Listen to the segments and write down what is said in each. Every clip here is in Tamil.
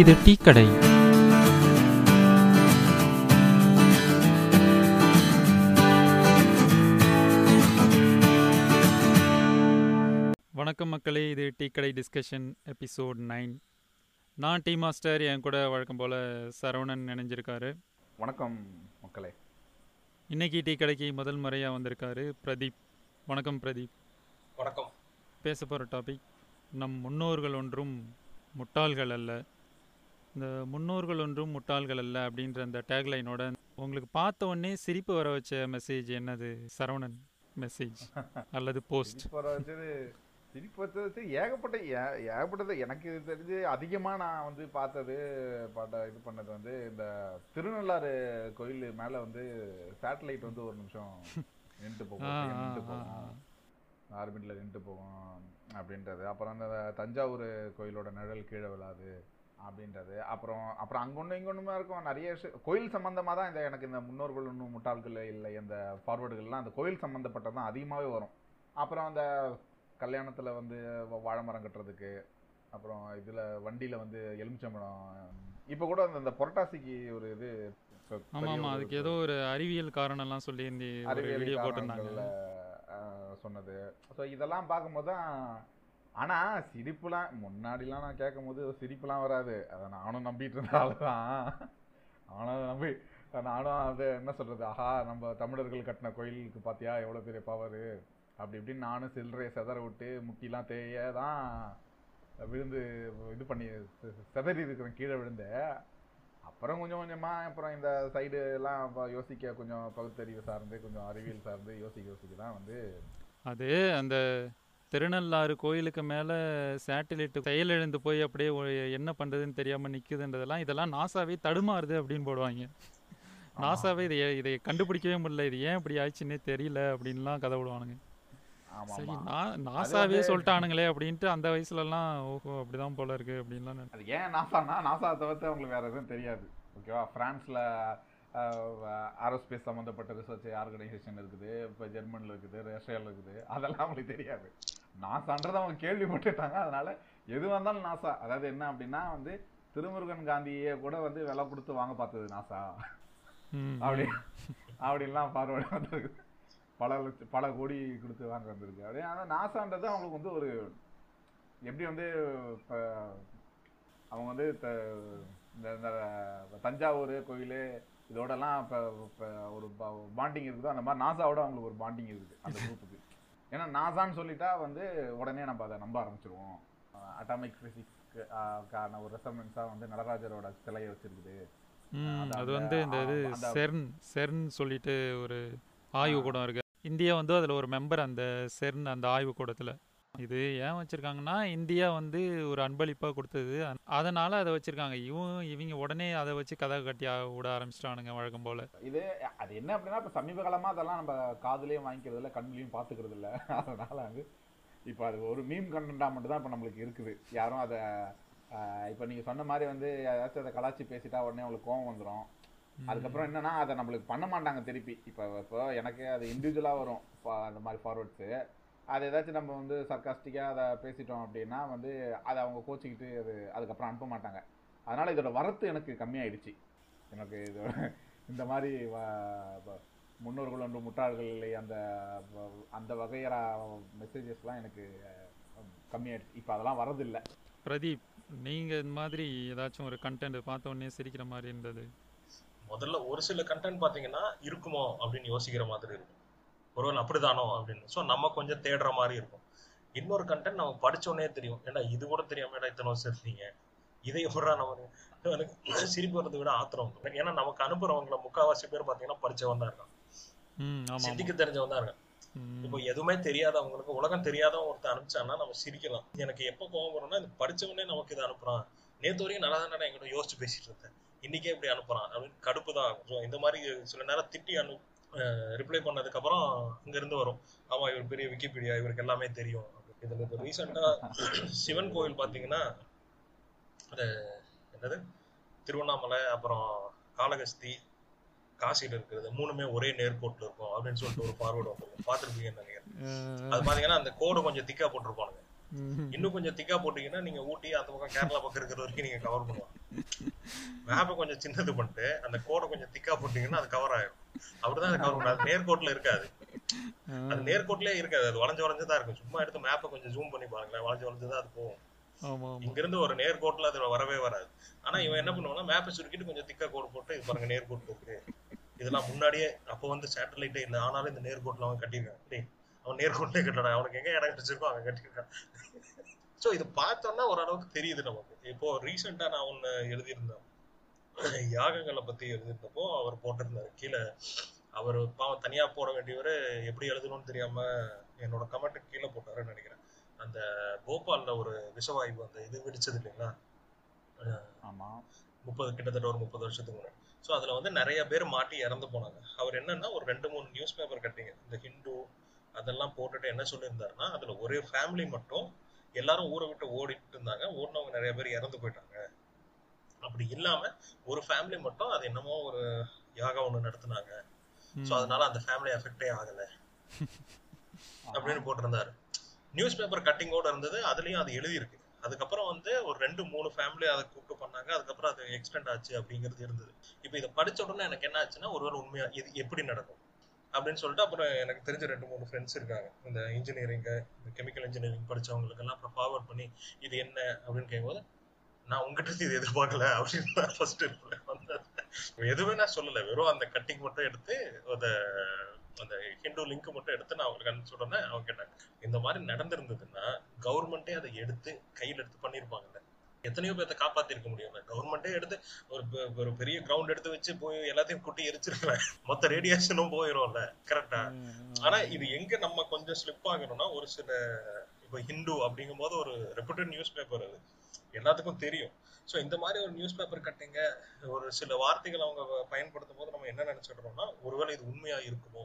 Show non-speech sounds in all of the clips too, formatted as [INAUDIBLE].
இது டீ கடை வணக்கம் மக்களே இது டீ கடை டிஸ்கஷன் எபிசோட் நைன். நான் டீ மாஸ்டர் என் கூட வழக்கம் போல் சரவணன் நினைஞ்சிருக்காரு வணக்கம் மக்களே. இன்னைக்கு டீ கடைக்கு முதல் முறையாக வந்திருக்காரு பிரதீப். வணக்கம் பிரதீப். வணக்கம். பேச போகிற டாபிக் நம் முன்னோர்கள் ஒன்றும் முட்டாள்கள் அல்ல. இந்த முன்னோர்கள் ஒன்றும் முட்டாள்கள் அல்ல அப்படின்ற அந்த டேக்லைனோட உங்களுக்கு பார்த்த உடனே சிரிப்பு வர வச்ச மெசேஜ் என்னது? சரவணன் மெசேஜ் அல்லது போஸ்ட் சிரிப்பு வர வச்சது ஏகப்பட்ட ஏகப்பட்டது. எனக்கு தெரிஞ்சு அதிகமாக நான் வந்து பார்த்தது பாட்ட இது பண்ணது வந்து இந்த திருநள்ளாறு கோயில் மேலே வந்து சேட்டலைட் வந்து ஒரு நிமிஷம் நின்றுட்டு போகும். ஆ, போகும். ஆர்பிட்ல நின்றுட்டு போகும் அப்படின்றது. அப்புறம் அந்த தஞ்சாவூர் கோயிலோட நிழல் கீழே விழாது. அப்படின்றது. அப்புறம் அப்புறம் அங்கே ஒன்று இங்கே ஒன்றுமே இருக்கும். நிறைய விஷயம் கோயில் சம்மந்தமாக தான் இந்த எனக்கு இந்த முன்னோர்கள் ஒன்றும் முட்டாள்கள் இல்லை இந்த ஃபார்வர்டுகள்லாம் அந்த கோயில் சம்மந்தப்பட்டது தான் அதிகமாகவே வரும். அப்புறம் அந்த கல்யாணத்தில் வந்து வாழை மரம் கட்டுறதுக்கு அப்புறம் இதில் வண்டியில் வந்து எலுமிச்சம்பழம் இப்போ கூட அந்த- அந்த புரட்டாசிக்கு ஒரு இது ஆமாம் அதுக்கு ஏதோ ஒரு அறிவியல் காரணம்லாம் சொல்லி இந்த அறிவியல் வீடியோ போட்டிருந்தாங்க காரணங்கள்ல, ஆஹ், சொன்னது. ஸோ இதெல்லாம் பார்க்கும்போது தான் ஆனால் சிரிப்புலாம் முன்னாடிலாம் நான் கேட்கும்போது சிரிப்புலாம் வராது. அதை நானும் நம்பிட்டு இருந்த தான் நானும் அதை நம்பி நானும் அது என்ன சொல்கிறது ஆஹா நம்ம தமிழர்கள் கட்டின கோயிலுக்கு பார்த்தியா எவ்வளோ பெரிய பவர் அப்படி இப்படின்னு நானும் சில்லறையை செதற விட்டு முட்டிலாம் தேய தான் விழுந்து இது பண்ணி செதறி இருக்கிறேன் கீழே விழுந்து. அப்புறம் கொஞ்சம் கொஞ்சமாக அப்புறம் இந்த சைடு எல்லாம் யோசிக்க கொஞ்சம் பகுத்தறிவு சார்ந்து கொஞ்சம் அறிவியல் சார்ந்து யோசிக்க யோசிக்க தான் வந்து அது அந்த திருநள்ளாறு கோயிலுக்கு மேலே சேட்டலைட் செயலிழந்து போய் அப்படியே என்ன பண்ணுறதுன்னு தெரியாமல் நிற்குதுன்றதெல்லாம் இதெல்லாம் நாசாவே தடுமாறுது அப்படின்னு போடுவாங்க. நாசாவே இதை இதை கண்டுபிடிக்கவே முடியல. இது ஏன் இப்படி ஆச்சுன்னே தெரியல அப்படின்லாம் கதை விடுவானுங்க சரி ஆமா நா நாசாவே சொல்லிட்டானுங்களே அப்படின்ட்டு அந்த வயசுலலாம் ஓஹோ அப்படிதான் போல இருக்கு அப்படின்லாம் நினை- அது ஏன் நாசானா நாசா தவிர்த்து அவங்களுக்கு வேற எதுவும் தெரியாது. ஓகேவா? பிரான்ஸ்ல ஏரோஸ்பேஸ் சம்மந்தப்பட்ட ரிசர்ச் ஆர்கனைசேஷன் இருக்குது. இப்போ ஜெர்மனில் இருக்குது ரஷ்யாவில் இருக்குது. அதெல்லாம் அவங்களுக்கு தெரியாது. நாசான்றதை அவங்க கேள்விப்பட்டுட்டாங்க அதனால எது வந்தாலும் நாசா. அதாவது என்ன அப்படின்னா வந்து திருமுருகன் காந்தியே கூட வந்து விலை கொடுத்து வாங்க பார்த்தது நாசா. அப்படி அப்படின்லாம் பார்வை வந்திருக்கு. பல லட்ச பல கோடி கொடுத்து வாங்க வந்திருக்கு. அப்படியே ஆனால் நாசான்றது அவங்களுக்கு வந்து ஒரு எப்படி வந்து இப்போ அவங்க வந்து த- இந்த இந்த தஞ்சாவூர் கோயில் இதோடலாம் இப்போ இப்போ ஒரு பாண்டிங் இருக்குதோ அந்த மாதிரி நாசாவோட அவங்களுக்கு ஒரு பாண்டிங் இருக்குது அந்த குரூப்புக்கு ஏன்னா நாசான்னு சொல்லிட்டா வந்து உடனே நம்ம அதை நம்ப ஆரம்பிச்சிருவோம். அட்டாமிக் ஃபிசிக்ஸ்க்கு காரண ஒரு ரெசமென்ஸாக வந்து நடராஜரோட சிலையை வச்சிருக்குது. அது வந்து இந்த இது செர்ன் செர்ன் சொல்லிட்டு ஒரு ஆய்வு கூடம் இருக்கு. இந்தியா வந்து அதில் ஒரு மெம்பர் அந்த செர்ன் அந்த ஆய்வு கூடத்தில் இது ஏன் வச்சிருக்காங்கன்னா இந்தியா வந்து ஒரு அன்பளிப்பாக கொடுத்தது. அதனால அதை வச்சிருக்காங்க. இவங்க இவங்க உடனே அதை வச்சு கதை கட்டி விட ஆரம்பிச்சிட்டானுங்க வழக்கம் போல. இது அது என்ன அப்படின்னா இப்போ சமீப காலமா அதெல்லாம் நம்ம காதுலயும் வாங்கிக்கிறது இல்ல கண்ணுலயும் பாத்துக்கிறது இல்ல [LAUGHS] அதனால வந்து இப்போ அது ஒரு மீம் கண்டென்ட்டா மட்டும் தான் இப்போ நம்மளுக்கு இருக்குது. யாரும் அதை இப்போ நீங்க சொன்ன மாதிரி வந்து ஏதாச்சும் அதை கலாச்சி பேசிட்டா உடனே அவங்களுக்கு கோவம் வந்துடும் அதுக்கப்புறம் என்னன்னா அதை நம்மளுக்கு பண்ண மாட்டாங்க திருப்பி. இப்போ இப்போ எனக்கு அது இண்டிவிஜுவலாக வரும். அந்த மாதிரி ஃபார்வர்ட்ஸு அது ஏதாச்சும் நம்ம வந்து சர்க்காஸ்டிக்காக அதை பேசிட்டோம் அப்படின்னா வந்து அதை அவங்க கோச்சிக்கிட்டு அது அதுக்கப்புறம் அனுப்ப மாட்டாங்க. அதனால இதோட வரத்து எனக்கு கம்மியாயிடுச்சு. எனக்கு இது [LAUGHS] இந்த மாதிரி முன்னோர்கள் ஒன்று முட்டாள்கள் இல்லை அந்த அந்த வகையற மெசேஜஸ்லாம் எனக்கு கம்மியாயிடுச்சு. இப்போ அதெல்லாம் வரதில்லை. பிரதீப் நீங்கள் இந்த மாதிரி ஏதாச்சும் ஒரு கண்டென்ட் பார்த்த உடனே சிரிக்கிற மாதிரி இருந்தது? முதல்ல ஒரு சில கண்டென்ட் பாத்தீங்கன்னா இருக்குமோ அப்படின்னு யோசிக்கிற மாதிரி இருக்கும் ஒருவேளை அப்படிதானோ அப்படின்னு. ஸோ நம்ம கொஞ்சம் தேடுற மாதிரி இருக்கும். இன்னொரு கண்டென்ட் நம்ம படிச்ச உடனே தெரியும். ஏன்னா இது கூட தெரியாம ஏடா இத்தனை வருஷம் இருக்கீங்க இதை எப்படா நம்ம எனக்கு சிரிப்பு வரதை விட ஆத்திரம். ஏன்னா நமக்கு அனுப்புறவங்கள முக்காவாசி பேர் பாத்தீங்கன்னா படிச்சவன் தான் இருக்கான். சிந்திக்க தெரிஞ்சவன் தான் இருக்கான். இப்போ எதுவுமே தெரியாதவங்களுக்கு உலகம் தெரியாதவன் ஒருத்தன் அனுப்பிச்சான்னா நம்ம சிரிக்கலாம். எனக்கு எப்போ கோவம் வரும்னா இது படிச்சவனே நமக்கு இதை அனுப்புறான். நேத்து வரைக்கும் நல்லா தானே என்கிட்ட யோசிச்சு பேசிட்டு இருந்தேன். இன்னைக்கே இப்படி அனுப்புறான். அப்படின்னு கடுப்பு தான் ஆகும். இந்த மாதிரி சில நேரம் திட்டி அனு ரிப்ளை பண்ணதுக்கு அப்புறம் இங்க இருந்து வரும். ஆமா இவர் பெரிய விக்கிபீடியா இவருக்கு எல்லாமே தெரியும். இதுல இப்போ ரீசெண்டா சிவன் கோவில் பாத்தீங்கன்னா அது என்னது? திருவண்ணாமலை அப்புறம் காளகஸ்தி காசியில இருக்கிறது மூணுமே ஒரே நேர்கோட்டில் இருக்கும் அப்படின்னு சொல்லிட்டு ஒரு ஃபார்வர்டு வந்துருக்கும் பார்த்துருப்பீங்கன்னு நினைக்கிறேன். அது பாத்தீங்கன்னா அந்த கோடு கொஞ்சம் திக்கா போட்டிருப்பானுங்க. இன்னும் கொஞ்சம் திக்கா போட்டீங்கன்னா நீங்க ஊட்டி அந்த பக்கம் கேரளா பக்கம் இருக்கிற வரைக்கும் நீங்க கவர் பண்ணுவாங்க மேப்பை கொஞ்சம் சின்னது பண்ணிட்டு அந்த கோடை கொஞ்சம் திக்கா போட்டீங்கன்னா அது கவர் ஆயிடும் அப்படிதான் அது கவர் அது நேர்கோட்டுல இருக்காது. அது நேர்கோட்லயே இருக்காது. அது வளைஞ்சு வளைஞ்சுதான் இருக்கும். சும்மா எடுத்து மேப்பை கொஞ்சம் ஜூம் பண்ணி பாருங்களேன். வளைஞ்சு வளைஞ்சுதான் அது போகும். இங்க இருந்து ஒரு நேர்கோட்டுல அது வரவே வராது. ஆனா இவன் என்ன பண்ணுவான்னா மேப்பை சுருக்கிட்டு கொஞ்சம் திக்கா கோடு போட்டு இது பாருங்க நேர்கோட்டு இருக்கு இதெல்லாம் முன்னாடியே அப்போ வந்து சேட்டலைட்டே இல்லை. ஆனாலும் இந்த நேர்கோட்டுல அவன் கட்டியிருக்கான். டேய் அவன் நேர்கோட்டிலே கட்டடா. அவனுக்கு எங்க இடம் கிடைச்சிருக்கோ அவன் கட்டியிருக்கான். சோ இது பார்த்தோம்னா ஓரளவுக்கு தெரியுது நமக்கு. இப்போ ரீசெண்டா நான் ஒண்ணு எழுதியிருந்தேன். யாகங்களை பத்தி எழுதியிருந்தப்போ அவர் போட்டிருந்தாரு. கீழே அவர் பாவம் தனியா போட வேண்டியவர் எப்படி எழுதணும்னு தெரியாம என்னோட கமெண்ட் கீழே போட்டாருன்னு நினைக்கிறேன். அந்த போபால்ல ஒரு விஷவாயு அந்த இது வெடிச்சது இல்லைங்களா? ஆமா. முப்பது கிட்டத்தட்ட ஒரு முப்பது வருஷத்துக்கு முன்னாடி. ஸோ அதுல வந்து நிறைய பேர் மாட்டி இறந்து போனாங்க. அவர் என்னன்னா ஒரு ரெண்டு மூணு நியூஸ் பேப்பர் கட்டிங்க. இந்த ஹிந்து அதெல்லாம் போட்டுட்டு என்ன சொல்லியிருந்தாருன்னா அதுல ஒரே ஃபேமிலி மட்டும் எல்லாரும் ஊரை விட்டு ஓடிட்டு இருந்தாங்க. ஓடினவங்க நிறைய பேர் இறந்து போயிட்டாங்க. அப்படி இல்லாம ஒரு ஃபேமிலி மட்டும் அது என்னமோ ஒரு யாகம் ஒண்ணு நடத்துனாங்க. ஸோ அதனால அந்த ஃபேமிலி எஃபெக்டே ஆகல. [LAUGHS] அப்படின்னு போட்டிருந்தாரு. நியூஸ் பேப்பர் கட்டிங்கோட இருந்தது அதுலயும் அது எழுதியிருக்கு. அதுக்கப்புறம் வந்து ஒரு ரெண்டு மூணு ஃபேமிலி அதை கூப்பிட்டு பண்ணாங்க. அதுக்கப்புறம் அது எக்ஸ்டெண்ட் ஆச்சு அப்படிங்கிறது இருந்தது. இப்போ இதை படிச்ச உடனே எனக்கு என்ன ஆச்சுன்னா ஒருவேளை உண்மையா இது எப்படி நடக்கும்? அப்படின்னு சொல்லிட்டு அப்புறம் எனக்கு தெரிஞ்ச ரெண்டு மூணு ஃப்ரெண்ட்ஸ் இருக்காங்க. இந்த இன்ஜினியரிங் இந்த கெமிக்கல் இன்ஜினியரிங் படிச்சவங்களுக்கு எல்லாம் அப்புறம் ஃபார்வர்ட் பண்ணி இது என்ன அப்படின்னு கேட்கும்போது நான் உங்ககிட்ட இருந்து இது எதிர்பார்க்கல அப்படின்னு நான் ஃபர்ஸ்ட் எதுவுமே நான் சொல்லல. வெறும் அந்த கட்டிங் மட்டும் எடுத்து அந்த அந்த ஹிந்து லிங்க் மட்டும் எடுத்து நான் அவங்களுக்கு அனுப்பிச்சு உடனே அவங்க கேட்டாங்க இந்த மாதிரி நடந்திருந்ததுன்னா கவர்மெண்டே அதை எடுத்து கையில் எடுத்து பண்ணியிருப்பாங்கல்ல. எத்தனையோ பேர்த்த காப்பாத்திருக்க முடியும்ல. கவர்மெண்டே எடுத்து ஒரு ஒரு பெரிய கிரவுண்ட் எடுத்து வச்சு போய் எல்லாத்தையும் குட்டி எரிச்சிருக்கல மொத்த ரேடியேஷனும் போயிடும்ல கரெக்டா ஆனா இது எங்க நம்ம கொஞ்சம் ஸ்லிப் ஆகணும்னா ஒரு சில இப்போ ஹிந்து அப்படிங்கும் போது ஒரு ரெப்யூட்டட் நியூஸ் பேப்பர் அது. எல்லாத்துக்கும் தெரியும். சோ இந்த மாதிரி ஒரு நியூஸ் பேப்பர் கட்டிங்க ஒரு சில வார்த்தைகள் அவங்க பயன்படுத்தும் போது நம்ம என்ன நினைச்சிடுறோம்னா ஒருவேளை இது உண்மையா இருக்குமோ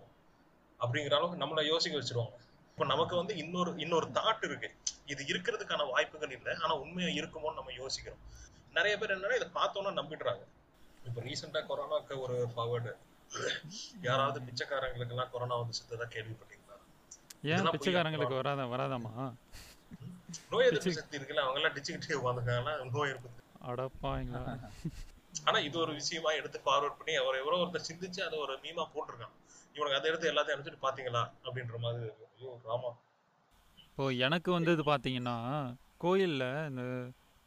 அப்படிங்கிற அளவுக்கு நம்மள யோசிக்க வச்சிருவாங்க. இப்ப நமக்கு வந்து இன்னொரு இன்னொரு தாட் இருக்கு. இது இருக்கிறதுக்கான வாய்ப்புகள் இல்லை ஆனா உண்மையா இருக்குமோன்னு நம்ம யோசிக்கிறோம். நிறைய பேர் என்னன்னா இதை பார்த்தோன்னா நம்பிடுறாங்க. இப்ப ரீசெண்டா கொரோனாக்கு ஒரு ஃபார்வர்டு யாராவது பிச்சைக்காரங்களுக்கு எல்லாம் கொரோனா வந்து செத்ததா கேள்விப்பட்டீங்களா? ஏன்? பிச்சைக்காரங்களுக்கு வராதா வராதாமா நோய் எதிர்ப்பு சக்தி இருக்குல்ல அவங்க எல்லாம் டிச்சுக்கிட்டே உட்காந்துருக்காங்கன்னா நோய் எதிர்ப்பு அடப்பாங்களா ஆனா இது ஒரு விஷயமா எடுத்து ஃபார்வர்ட் பண்ணி அவர் எவரோ ஒருத்தர் சிந்திச்சு அதை ஒரு மீமா போட்டிருக்கான். இவனுக்கு அதை எடுத்து எல்லாத்தையும் அனுப்பிச்சிட்டு பாத்தீங்களா? அப்படின்ற மாதிரி ஐயோ ராமா இப்போ எனக்கு வந்து இது பார்த்தீங்கன்னா கோயில்ல இந்த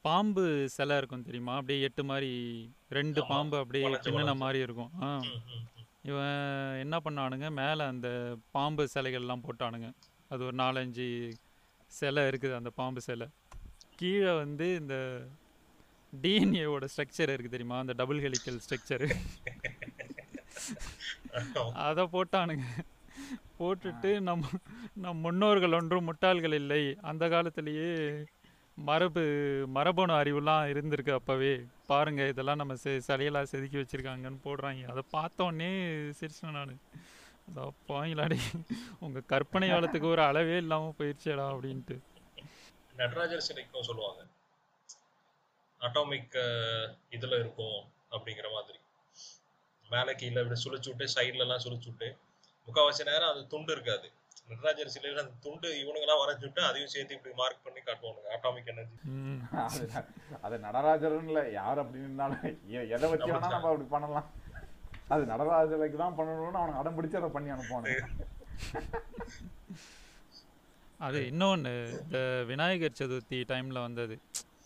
பாம்பு சிலை இருக்கும் தெரியுமா? அப்படியே எட்டு மாதிரி ரெண்டு. பாம்பு அப்படியே வளைஞ்சு. மாதிரி இருக்கும். இவன் என்ன பண்ணானுங்க? மேலே அந்த பாம்பு சிலைகள்லாம் போட்டானுங்க. அது ஒரு நாலஞ்சு சிலை இருக்குது அந்த பாம்பு சிலை. கீழே வந்து இந்த டிஎன்ஏவோட ஸ்ட்ரக்சர் இருக்குது தெரியுமா? அந்த டபுள் ஹெலிக்கல் ஸ்ட்ரக்சரு அதை போட்டானுங்க. போட்டுட்டு நம் நம் முன்னோர்கள் ஒன்றும் முட்டாள்கள் இல்லை. அந்த காலத்திலேயே மரபு மரபணு அறிவுலாம் இருந்திருக்கு அப்போவே. பாருங்கள் இதெல்லாம் நம்ம செ சிலையெல்லாம் செதுக்கி வச்சிருக்காங்கன்னு போடுறாங்க. அதை பார்த்தோன்னே சிரிச்சேன் நான். உங்க கற்பனை வளத்துக்கு ஒரு அளவே இல்லாம போயிடுச்சேடா அப்படின்ட்டு. நடராஜர் சிலைக்கும் சொல்லுவாங்க. அட்டாமிக் இதுல இருக்கும் அப்படிங்கிற மாதிரி. மேலே கீழே இப்படி சுழிச்சு விட்டு சைட்ல எல்லாம் சுழிச்சு விட்டு முக்கால்வாசி நேரம் அது துண்டு இருக்காது. நடராஜர் சிலையில அந்த துண்டு இவனுங்கெல்லாம் வரைஞ்சு விட்டு அதையும் சேர்த்து இப்படி மார்க் பண்ணி காட்டுவானுங்க. அட்டாமிக் எனர்ஜி அது இல்ல. யார் அப்படின்னு இருந்தாலும் எ- எதை வச்சு வேணா நம்ம அப்படி பண்ணலாம். அது நடராஜருக்கு தான் பண்ணணும்னு அவனுக்கு அடம் பிடிச்சு அதை பண்ணி அனுப்புவானு. அது இன்னொன்று இந்த விநாயகர் சதுர்த்தி டைமில் வந்தது.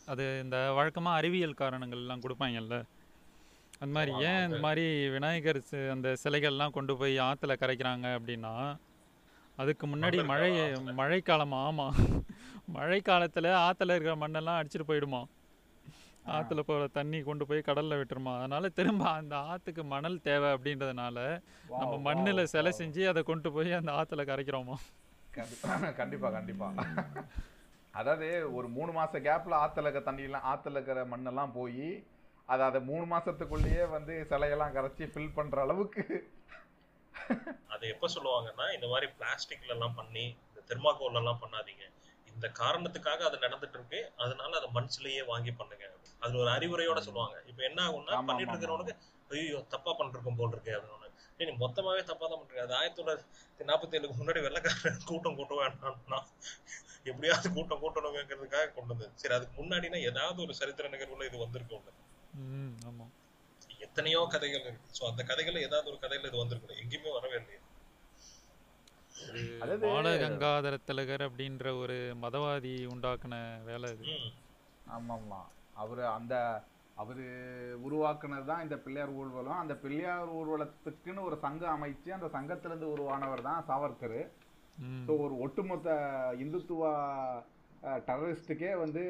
அது இந்த வழக்கமாக அறிவியல் காரணங்கள் எல்லாம் கொடுப்பாங்கல்ல? அந்த மாதிரி ஏன் இந்த மாதிரி விநாயகர் அந்த சிலைகள்லாம் கொண்டு போய் ஆற்றுல கரைக்கிறாங்க அப்படின்னா அதுக்கு முன்னாடி மழை இருக்கா ஆத்துல? மழைக்காலமா ஆமாம் மழை காலத்தில் ஆற்றுல இருக்கிற மண்ணெல்லாம் அடிச்சிட்டு போயிடுமா? ஆற்றுல போகிற தண்ணி கொண்டு போய் கடலில் விட்டுருமா. அதனால திரும்ப அந்த ஆற்றுக்கு மணல் தேவை அப்படின்றதுனால நம்ம மண்ணில் சிலை. செஞ்சு அதை கொண்டு போய் அந்த ஆற்றுல கரைக்கிறோமா. கண்டிப்பா கண்டிப்பா கண்டிப்பா. அதாவது ஒரு மூணு மாச கேப்ல ஆத்துல இருக்க தண்ணியெல்லாம் ஆத்துல இருக்கிற மண்ணெல்லாம் போய் அதை அதை மூணு மாசத்துக்குள்ளேயே வந்து சிலையெல்லாம் கரைச்சி ஃபில் பண்ற அளவுக்கு. அதை எப்ப சொல்லுவாங்கன்னா இந்த மாதிரி பிளாஸ்டிக்ல எல்லாம் பண்ணி இந்த தெர்மாகோல் எல்லாம் பண்ணாதீங்க. இந்த காரணத்துக்காக அது நடந்துட்டு இருக்கு அதனால அதை மனசுலயே வாங்கி பண்ணுங்க. அது ஒரு அறிவுரையோட சொல்லுவாங்க. இப்ப என்ன ஆகும்னா பண்ணிட்டு இருக்கிறவனுக்கு ஐயோ தப்பா பண்ணிருக்கோம் போல் இருக்கு அப்படின்னு நீ மொத்தமாவே தப்பா தான் பண்றீங்க அது ஆயிரத்தி தொள்ளாயிரத்தி நாற்பத்தி ஏழுக்கு முன்னாடி வெள்ளக்காரன் [LAUGHS] கூட்டம் கூட்ட வேண்டாம்னா எப்படியாவது கூட்டம் கூட்டணுங்கிறதுக்காக கொண்டு வந்தது. சரி அதுக்கு முன்னாடினா ஏதாவது ஒரு சரித்திர நிகழ்வுல இது வந்திருக்கும் எத்தனையோ கதைகள் இருக்கு. ஸோ அந்த கதைகள்ல ஏதாவது ஒரு கதையில இது வந்திருக்கணும். எங்கேயுமே வரவே இல்லையே. பாலகங்காதர திலகர் அப்படின்ற ஒரு மதவாதி உண்டாக்குன வேலை இது ஆமாம்மா. அவரு அந்த அவரு உருவாக்குனது தான் இந்த பிள்ளையார் ஊர்வலம். அந்த பிள்ளையார் ஊர்வலத்துக்குன்னு ஒரு சங்கம் அமைச்சு அந்த சங்கத்திலிருந்து உருவானவர் தான் சாவர்கர். ஸோ ஒரு ஒட்டுமொத்த இந்துத்துவ டெரரிஸ்ட்டுக்கே வந்து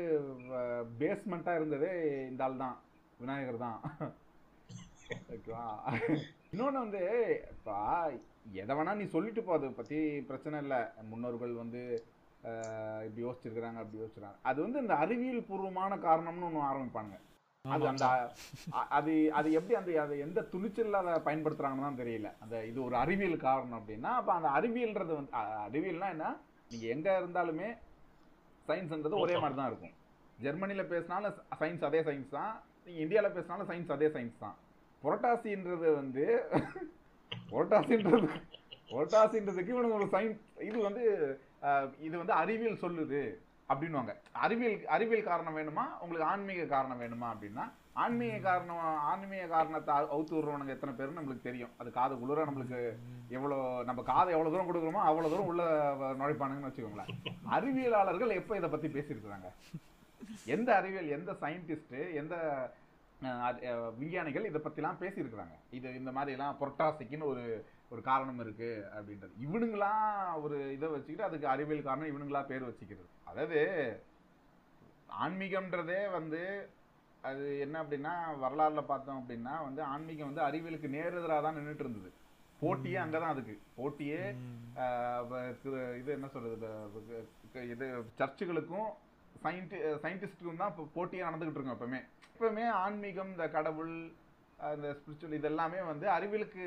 பேஸ்மெண்ட்டாக இருந்ததே இந்த ஆள் தான். விநாயகர் தான். [LAUGHS] ஓகேவா? இன்னொன்று வந்து இப்போ எதை வேணா நீ சொல்லிட்டு போ அதை பற்றி பிரச்சனை இல்லை. முன்னோர்கள் வந்து இப்படி யோசிச்சிருக்கிறாங்க அப்படி யோசிச்சிருக்காங்க அது வந்து இந்த அறிவியல் பூர்வமான காரணம்னு ஒன்று ஆரம்பிப்பாங்க அது. அந்த அது அது எப்படி அந்த அது எந்த துணிச்சல்ல அதை பயன்படுத்துறாங்கன்னு தான் தெரியல. அந்த இது ஒரு அறிவியல் காரணம் அப்படின்னா அப்ப அந்த அறிவியல்ன்றது வந்து அறிவியல்னா என்ன? நீங்க எங்க இருந்தாலுமே சயின்ஸ்ன்றது ஒரே மாதிரி தான் இருக்கும். ஜெர்மனில பேசினாலும் சயின்ஸ் அதே சயின்ஸ் தான். நீங்க இந்தியால பேசினாலும் சயின்ஸ் அதே சயின்ஸ் தான். புரட்டாசின்றது வந்து புரட்டாசின்றது புரட்டாசின்றதுக்கு இவனுக்கு ஒரு சயின்ஸ் இது வந்து இது வந்து அறிவியல் சொல்லுது அப்படின்னுவாங்க. அறிவியல் அறிவியல் காரணம் வேணுமா? உங்களுக்கு ஆன்மீக காரணம் வேணுமா அப்படின்னா ஆன்மீக காரணம் ஆன்மீக காரணத்தை அவு- அவுத்து விடுறவனுங்க எத்தனை பேருன்னு நம்மளுக்கு தெரியும். அது காது குளிர நம்மளுக்கு எவ்வளோ நம்ம காதை எவ்வளோ தூரம் கொடுக்குறோமோ அவ்வளோ தூரம் உள்ள நுழைப்பானுங்கன்னு வச்சுக்கோங்களேன். அறிவியலாளர்கள் எப்போ இதை பற்றி பேசியிருக்கிறாங்க? எந்த அறிவியல் எந்த சயின்டிஸ்ட் எந்த விஞ்ஞானிகள் இதை பற்றிலாம் பேசியிருக்கிறாங்க. இது இந்த மாதிரிலாம் புரட்டாசிக்குன்னு ஒரு ஒரு காரணம் இருக்கு அப்படின்றது. இவனுங்களாம் ஒரு இதை வச்சுக்கிட்டு அதுக்கு அறிவியல் காரணம் இவனுங்களா பேர் வச்சுக்கிறது. அதாவது ஆன்மீகம்ன்றதே வந்து அது என்ன அப்படின்னா வரலாறுல பார்த்தோம் அப்படின்னா வந்து ஆன்மீகம் வந்து அறிவியலுக்கு நேரெதிராக தான் நின்றுட்டு இருந்தது. போட்டியே அங்கதான் அதுக்கு. போட்டியே இது என்ன சொல்றது இது சர்ச்சுகளுக்கும் சயின்டி சயின்டிஸ்டுக்கும் தான் இப்போ போட்டியே நடந்துகிட்டு இருக்கும் எப்பவுமே. எப்பவுமே ஆன்மீகம் இந்த கடவுள் இந்த ஸ்பிரிச்சுவல் இது எல்லாமே வந்து அறிவியலுக்கு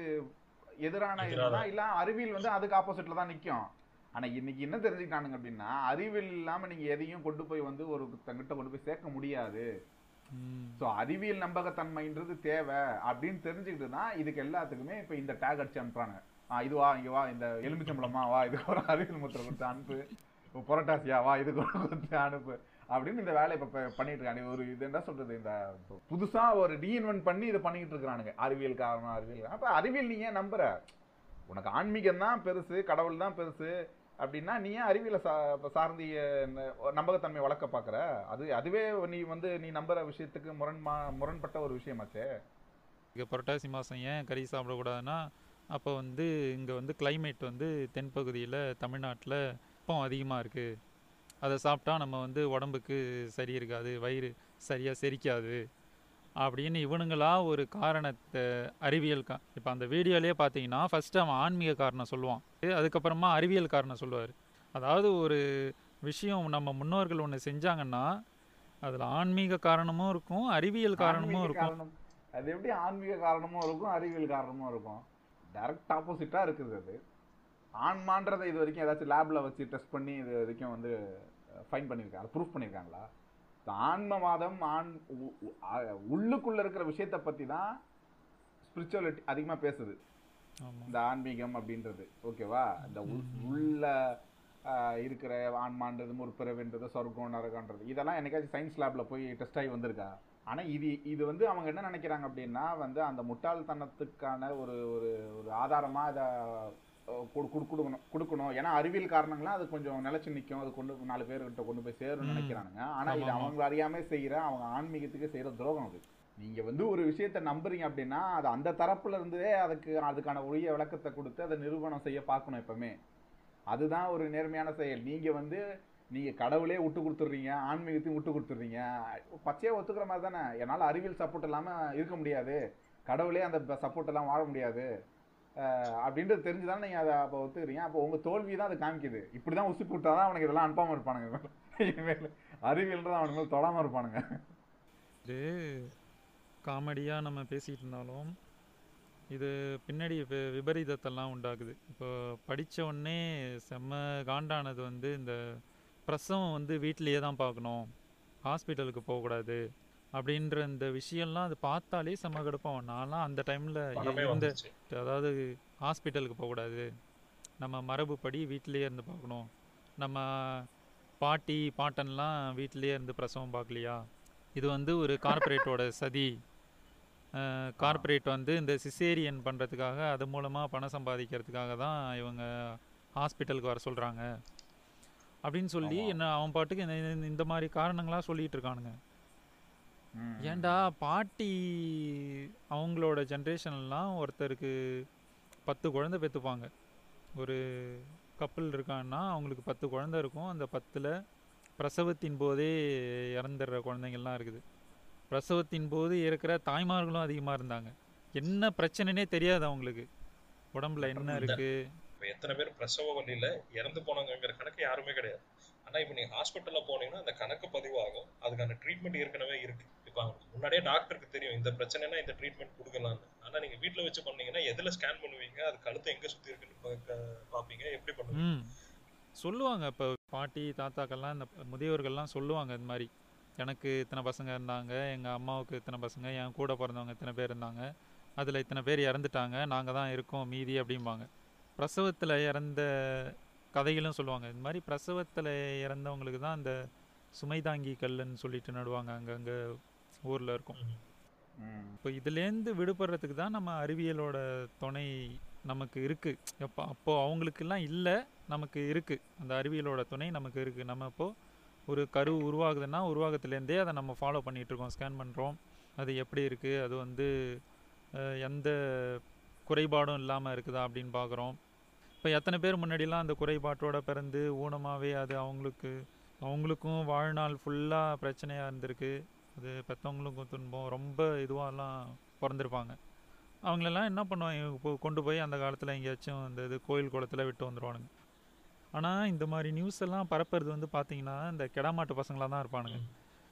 எதிரான. இதுதான் இல்ல அறிவியல் வந்து அதுக்கு ஆப்போசிட்ல தான் நிக்கும். ஆனா இன்னைக்கு என்ன தெரிஞ்சுக்கிட்டானுங்க அப்படின்னா அறிவியல் இல்லாம நீங்க எதையும் கொண்டு போய் வந்து ஒரு தங்கிட்ட கொண்டு போய் சேர்க்க முடியாது. ஸோ அறிவியல் நம்பகத்தன்மைன்றது தேவை அப்படின்னு தெரிஞ்சுக்கிட்டு தான் இதுக்கு எல்லாத்துக்குமே இப்போ இந்த டேக் அடிச்சு அனுப்புறாங்க ஆ இது வா இங்க வா இந்த எலுமிச்சம்பழமா வா இதுக்கு ஒரு அறிவியல் முத்திரை கொடுத்து அனுப்பு. புரட்டாசியா? வா இது கொடுத்து அனுப்பு. அப்படின்னு இந்த வேலையை இப்போ பண்ணிட்டு இருக்காங்க ஒரு இது என்ன சொல்றது இந்த புதுசா ஒரு ரீஇன்வென்ட் பண்ணி இதை பண்ணிக்கிட்டு இருக்கிறானுங்க. அறிவியல் காரணம் அறிவியல் அப்போ அப்ப அறிவியல் நீ ஏன் நம்புற? உனக்கு ஆன்மீகம் தான் பெருசு கடவுள் தான் பெருசு. அப்படின்னா நீ ஏன் அறிவியலை சா இப்ப சார்ந்து நம்பகத்தன்மை வளர்க்க பார்க்குற அது அதுவே நீ வந்து நீ நம்புற விஷயத்துக்கு முரண்மா முரண்பட்ட ஒரு விஷயமாச்சே. இங்கே புரட்டாசி மாதம் ஏன் கறி சாப்பிடக்கூடாதுன்னா அப்போ வந்து இங்கே வந்து கிளைமேட் வந்து தென்பகுதியில் தமிழ்நாட்டில் வெப்பம் அதிகமாக இருக்குது அதை சாப்பிட்டா நம்ம வந்து உடம்புக்கு சரி இருக்காது வயிறு சரியாக செரிக்காது அப்படின்னு இவனுங்களா ஒரு காரணத்தை அறிவியல் கா இப்போ அந்த வீடியோலேயே பார்த்தீங்கன்னா ஃபஸ்ட்டு அவன் ஆன்மீக காரணம் சொல்லுவான். அதுக்கப்புறமா அறிவியல் காரணம் சொல்லுவார். அதாவது ஒரு விஷயம் நம்ம முன்னோர்கள் ஒன்று செஞ்சாங்கன்னா அதில் ஆன்மீக காரணமும் இருக்கும் அறிவியல் காரணமும் இருக்கும். அது எப்படி ஆன்மீக காரணமும் இருக்கும் அறிவியல் காரணமும் இருக்கும்? டைரக்ட் ஆப்போசிட்டா இருக்குது அது. ஆன்மான்றதை இது வரைக்கும் ஏதாச்சும் லேப்ல வச்சு டெஸ்ட் பண்ணி இது வரைக்கும் வந்து ஃபைன் பண்ணியிருக்காங்க ப்ரூஃப் பண்ணியிருக்காங்களா ஆன்மவாதம் ஆண் உள்ளுக்குள்ள இருக்கிற விஷயத்தை பத்தி தான் ஸ்பிரிச்சுவலிட்டி அதிகமா பேசுது. இந்த ஆன்மீகம் அப்படின்றது. ஓகேவா இந்த உள்- உள்ள இருக்கிற ஆன்மான்றது முற்பிறவின்றது சொர்க்கம் நரகன்றது இதெல்லாம் என்னைக்காச்சும் சயின்ஸ் லேப்ல போய் டெஸ்ட் ஆகி வந்திருக்கா? ஆனா இது இது வந்து அவங்க என்ன நினைக்கிறாங்க அப்படின்னா வந்து அந்த முட்டாள்தனத்துக்கான ஒரு ஒரு ஒரு ஆதாரமா இதை கொடுக்கணும் கொடுக்கணும். ஏன்னா அறிவியல் காரணங்களாம் அது கொஞ்சம் நிலைச்சு நிற்கும் அது கொண்டு நாலு பேர்கிட்ட கொண்டு போய் சேரும்னு ம். நினைக்கிறானுங்க. ஆனா இது. அவங்க அறியாம செய்யற அவங்க ஆன்மீகத்துக்கு செய்யற துரோகம் அது. நீங்க வந்து ஒரு விஷயத்தை நம்புறீங்க அப்படின்னா அது அந்த தரப்புல இருந்தே அதுக்கு அதுக்கான உரிய விளக்கத்தை கொடுத்து அதை நிரூபணம் செய்ய பார்க்கணும் எப்பவுமே. அதுதான் ஒரு நேர்மையான செயல். நீங்க வந்து நீங்க கடவுளே விட்டு கொடுத்துட்றீங்க ஆன்மீகத்தையும் விட்டு கொடுத்துட்றீங்க பச்சையா ஒத்துக்கிற மாதிரி தானே? என்னால அறிவியல் சப்போர்ட் இல்லாம இருக்க முடியாது. கடவுளே அந்த சப்போர்ட் எல்லாம் வாழ முடியாது. அப்படின்றது தெரிஞ்சுதானே நீங்க அதை அப்போ ஒத்துக்கிறீங்க. அப்போ உங்க தோல்வி தான் அதை காமிக்குது. இப்படிதான் விட்டா தான் அவனுக்கு இதெல்லாம் அனுப்பாம இருப்பானுங்க. இனிமேல் அறிவியல் அவனுக்கு மேல தொடாம இருப்பானுங்க. இது காமெடியாக நம்ம பேசிகிட்டு இருந்தாலும் இது பின்னாடி விபரீதத்தெல்லாம் உண்டாக்குது. இப்போ படித்த உடனே செம்ம காண்டானது வந்து இந்த பிரசவம் வந்து வீட்டிலேயே தான் பார்க்கணும். ஹாஸ்பிட்டலுக்கு போகக்கூடாது. அப்படின்ற இந்த விஷயம்லாம் அது பார்த்தாலே செம்ம நான்லாம் அந்த டைமில் வந்துச்சு அதாவது ஹாஸ்பிட்டலுக்கு போகக்கூடாது. நம்ம மரபுப்படி வீட்டிலேயே இருந்து பார்க்கணும். நம்ம பாட்டி பாட்டன்லாம் வீட்டிலேயே இருந்து பிரசவம் பார்க்கலையா? இது வந்து ஒரு கார்ப்பரேட்டோட சதி. கார்ப்பரேட் வந்து இந்த சிசேரியன் பண்ணுறதுக்காக அது மூலமாக பணம் சம்பாதிக்கிறதுக்காக தான் இவங்க ஹாஸ்பிட்டலுக்கு வர சொல்கிறாங்க அப்படின்னு சொல்லி. என்ன அவன் பாட்டுக்கு இந்த- மாதிரி காரணங்களாக சொல்லிட்டு இருக்கானுங்க. ஏன்டா பாட்டி அவங்களோட ஜென்ரேஷன்லாம் ஒருத்தருக்கு பத்து குழந்தை பெற்றுப்பாங்க. ஒரு கப்பல் இருக்கான்னா அவங்களுக்கு பத்து குழந்தை இருக்கும். அந்த பத்தில் பிரசவத்தின் போதே இறந்துடுற குழந்தைங்கள்லாம் இருக்குது. பிரசவத்தின் போது இருக்கிற தாய்மார்களும் அதிகமாக இருந்தாங்க. என்ன பிரச்சனைனே தெரியாது அவங்களுக்கு. உடம்புல என்ன இருக்குது எத்தனை பேர் பிரசவ வழியில இறந்து போனாங்கங்கிற கணக்கு யாருமே கிடையாது. ஆனா இப்ப நீங்க ஹாஸ்பிட்டல்ல போனீங்கன்னா அந்த கணக்கு பதிவாகும். அதுக்கான ட்ரீட்மெண்ட் ஏற்கனவே இருக்கு. இப்போ அவங்களுக்கு முன்னாடியே டாக்டருக்கு தெரியும் இந்த பிரச்சனைனா இந்த ட்ரீட்மெண்ட் கொடுக்கலாம்னு. ஆனா நீங்க வீட்டில் வச்சு பண்ணீங்கன்னா எதுல ஸ்கேன் பண்ணுவீங்க? அது கழுத்து எங்க சுத்தி இருக்குன்னு பாப்பீங்க. எப்படி பண்ணுவீங்க? ம். சொல்லுவாங்க. இப்போ பாட்டி தாத்தாக்கள்லாம் இந்த முதியோர்கள்லாம் சொல்லுவாங்க இந்த மாதிரி. எனக்கு இத்தனை பசங்க இருந்தாங்க எங்கள் அம்மாவுக்கு இத்தனை பசங்க என் கூட பிறந்தவங்க இத்தனை பேர் இருந்தாங்க. அதில் இத்தனை பேர் இறந்துட்டாங்க நாங்கள் தான் இருக்கோம் மீதி அப்படிம்பாங்க. பிரசவத்தில் இறந்த கதைகளும் சொல்லுவாங்க. இந்த மாதிரி பிரசவத்தில் இறந்தவங்களுக்கு தான் அந்த சுமை தாங்கி கல்லுன்னு சொல்லிட்டு நடுவாங்க அங்கங்கே ஊரில் இருக்கும். இப்போ இதுலேருந்து விடுபடுறதுக்கு தான் நம்ம அறிவியலோட துணை நமக்கு இருக்கு. எப்போ அப்போ அவங்களுக்கெல்லாம் இல்லை நமக்கு இருக்கு. அந்த அறிவியலோட துணை நமக்கு இருக்கு. நம்ம இப்போ ஒரு கரு உருவாகுதுன்னா உருவாகத்துலேருந்தே அதை நம்ம ஃபாலோ பண்ணிட்டு இருக்கோம் ஸ்கேன் பண்ணுறோம் அது எப்படி இருக்கு? அது வந்து எந்த குறைபாடும் இல்லாமல் இருக்குதா அப்படின்னு பார்க்குறோம் இப்போ எத்தனை பேர் முன்னாடிலாம் அந்த குறைபாட்டோட பிறந்து ஊனமாகவே அது அவங்களுக்கு அவங்களுக்கும் வாழ்நாள் ஃபுல்லாக பிரச்சனையாக இருந்திருக்கு. அது பெற்றவங்களுக்கும் துன்பம் ரொம்ப இதுவாலாம் பிறந்திருப்பாங்க. அவங்களெல்லாம் என்ன பண்ணுவாங்க கொண்டு போய் அந்த காலத்தில் எங்கேயாச்சும் இந்த இது கோயில் குளத்துல விட்டு வந்துடுவானுங்க ஆனால் இந்த மாதிரி நியூஸ் எல்லாம் பரப்புறது வந்து பார்த்தீங்கன்னா இந்த கெடாமாட்டு பசங்களாக தான் இருப்பானுங்க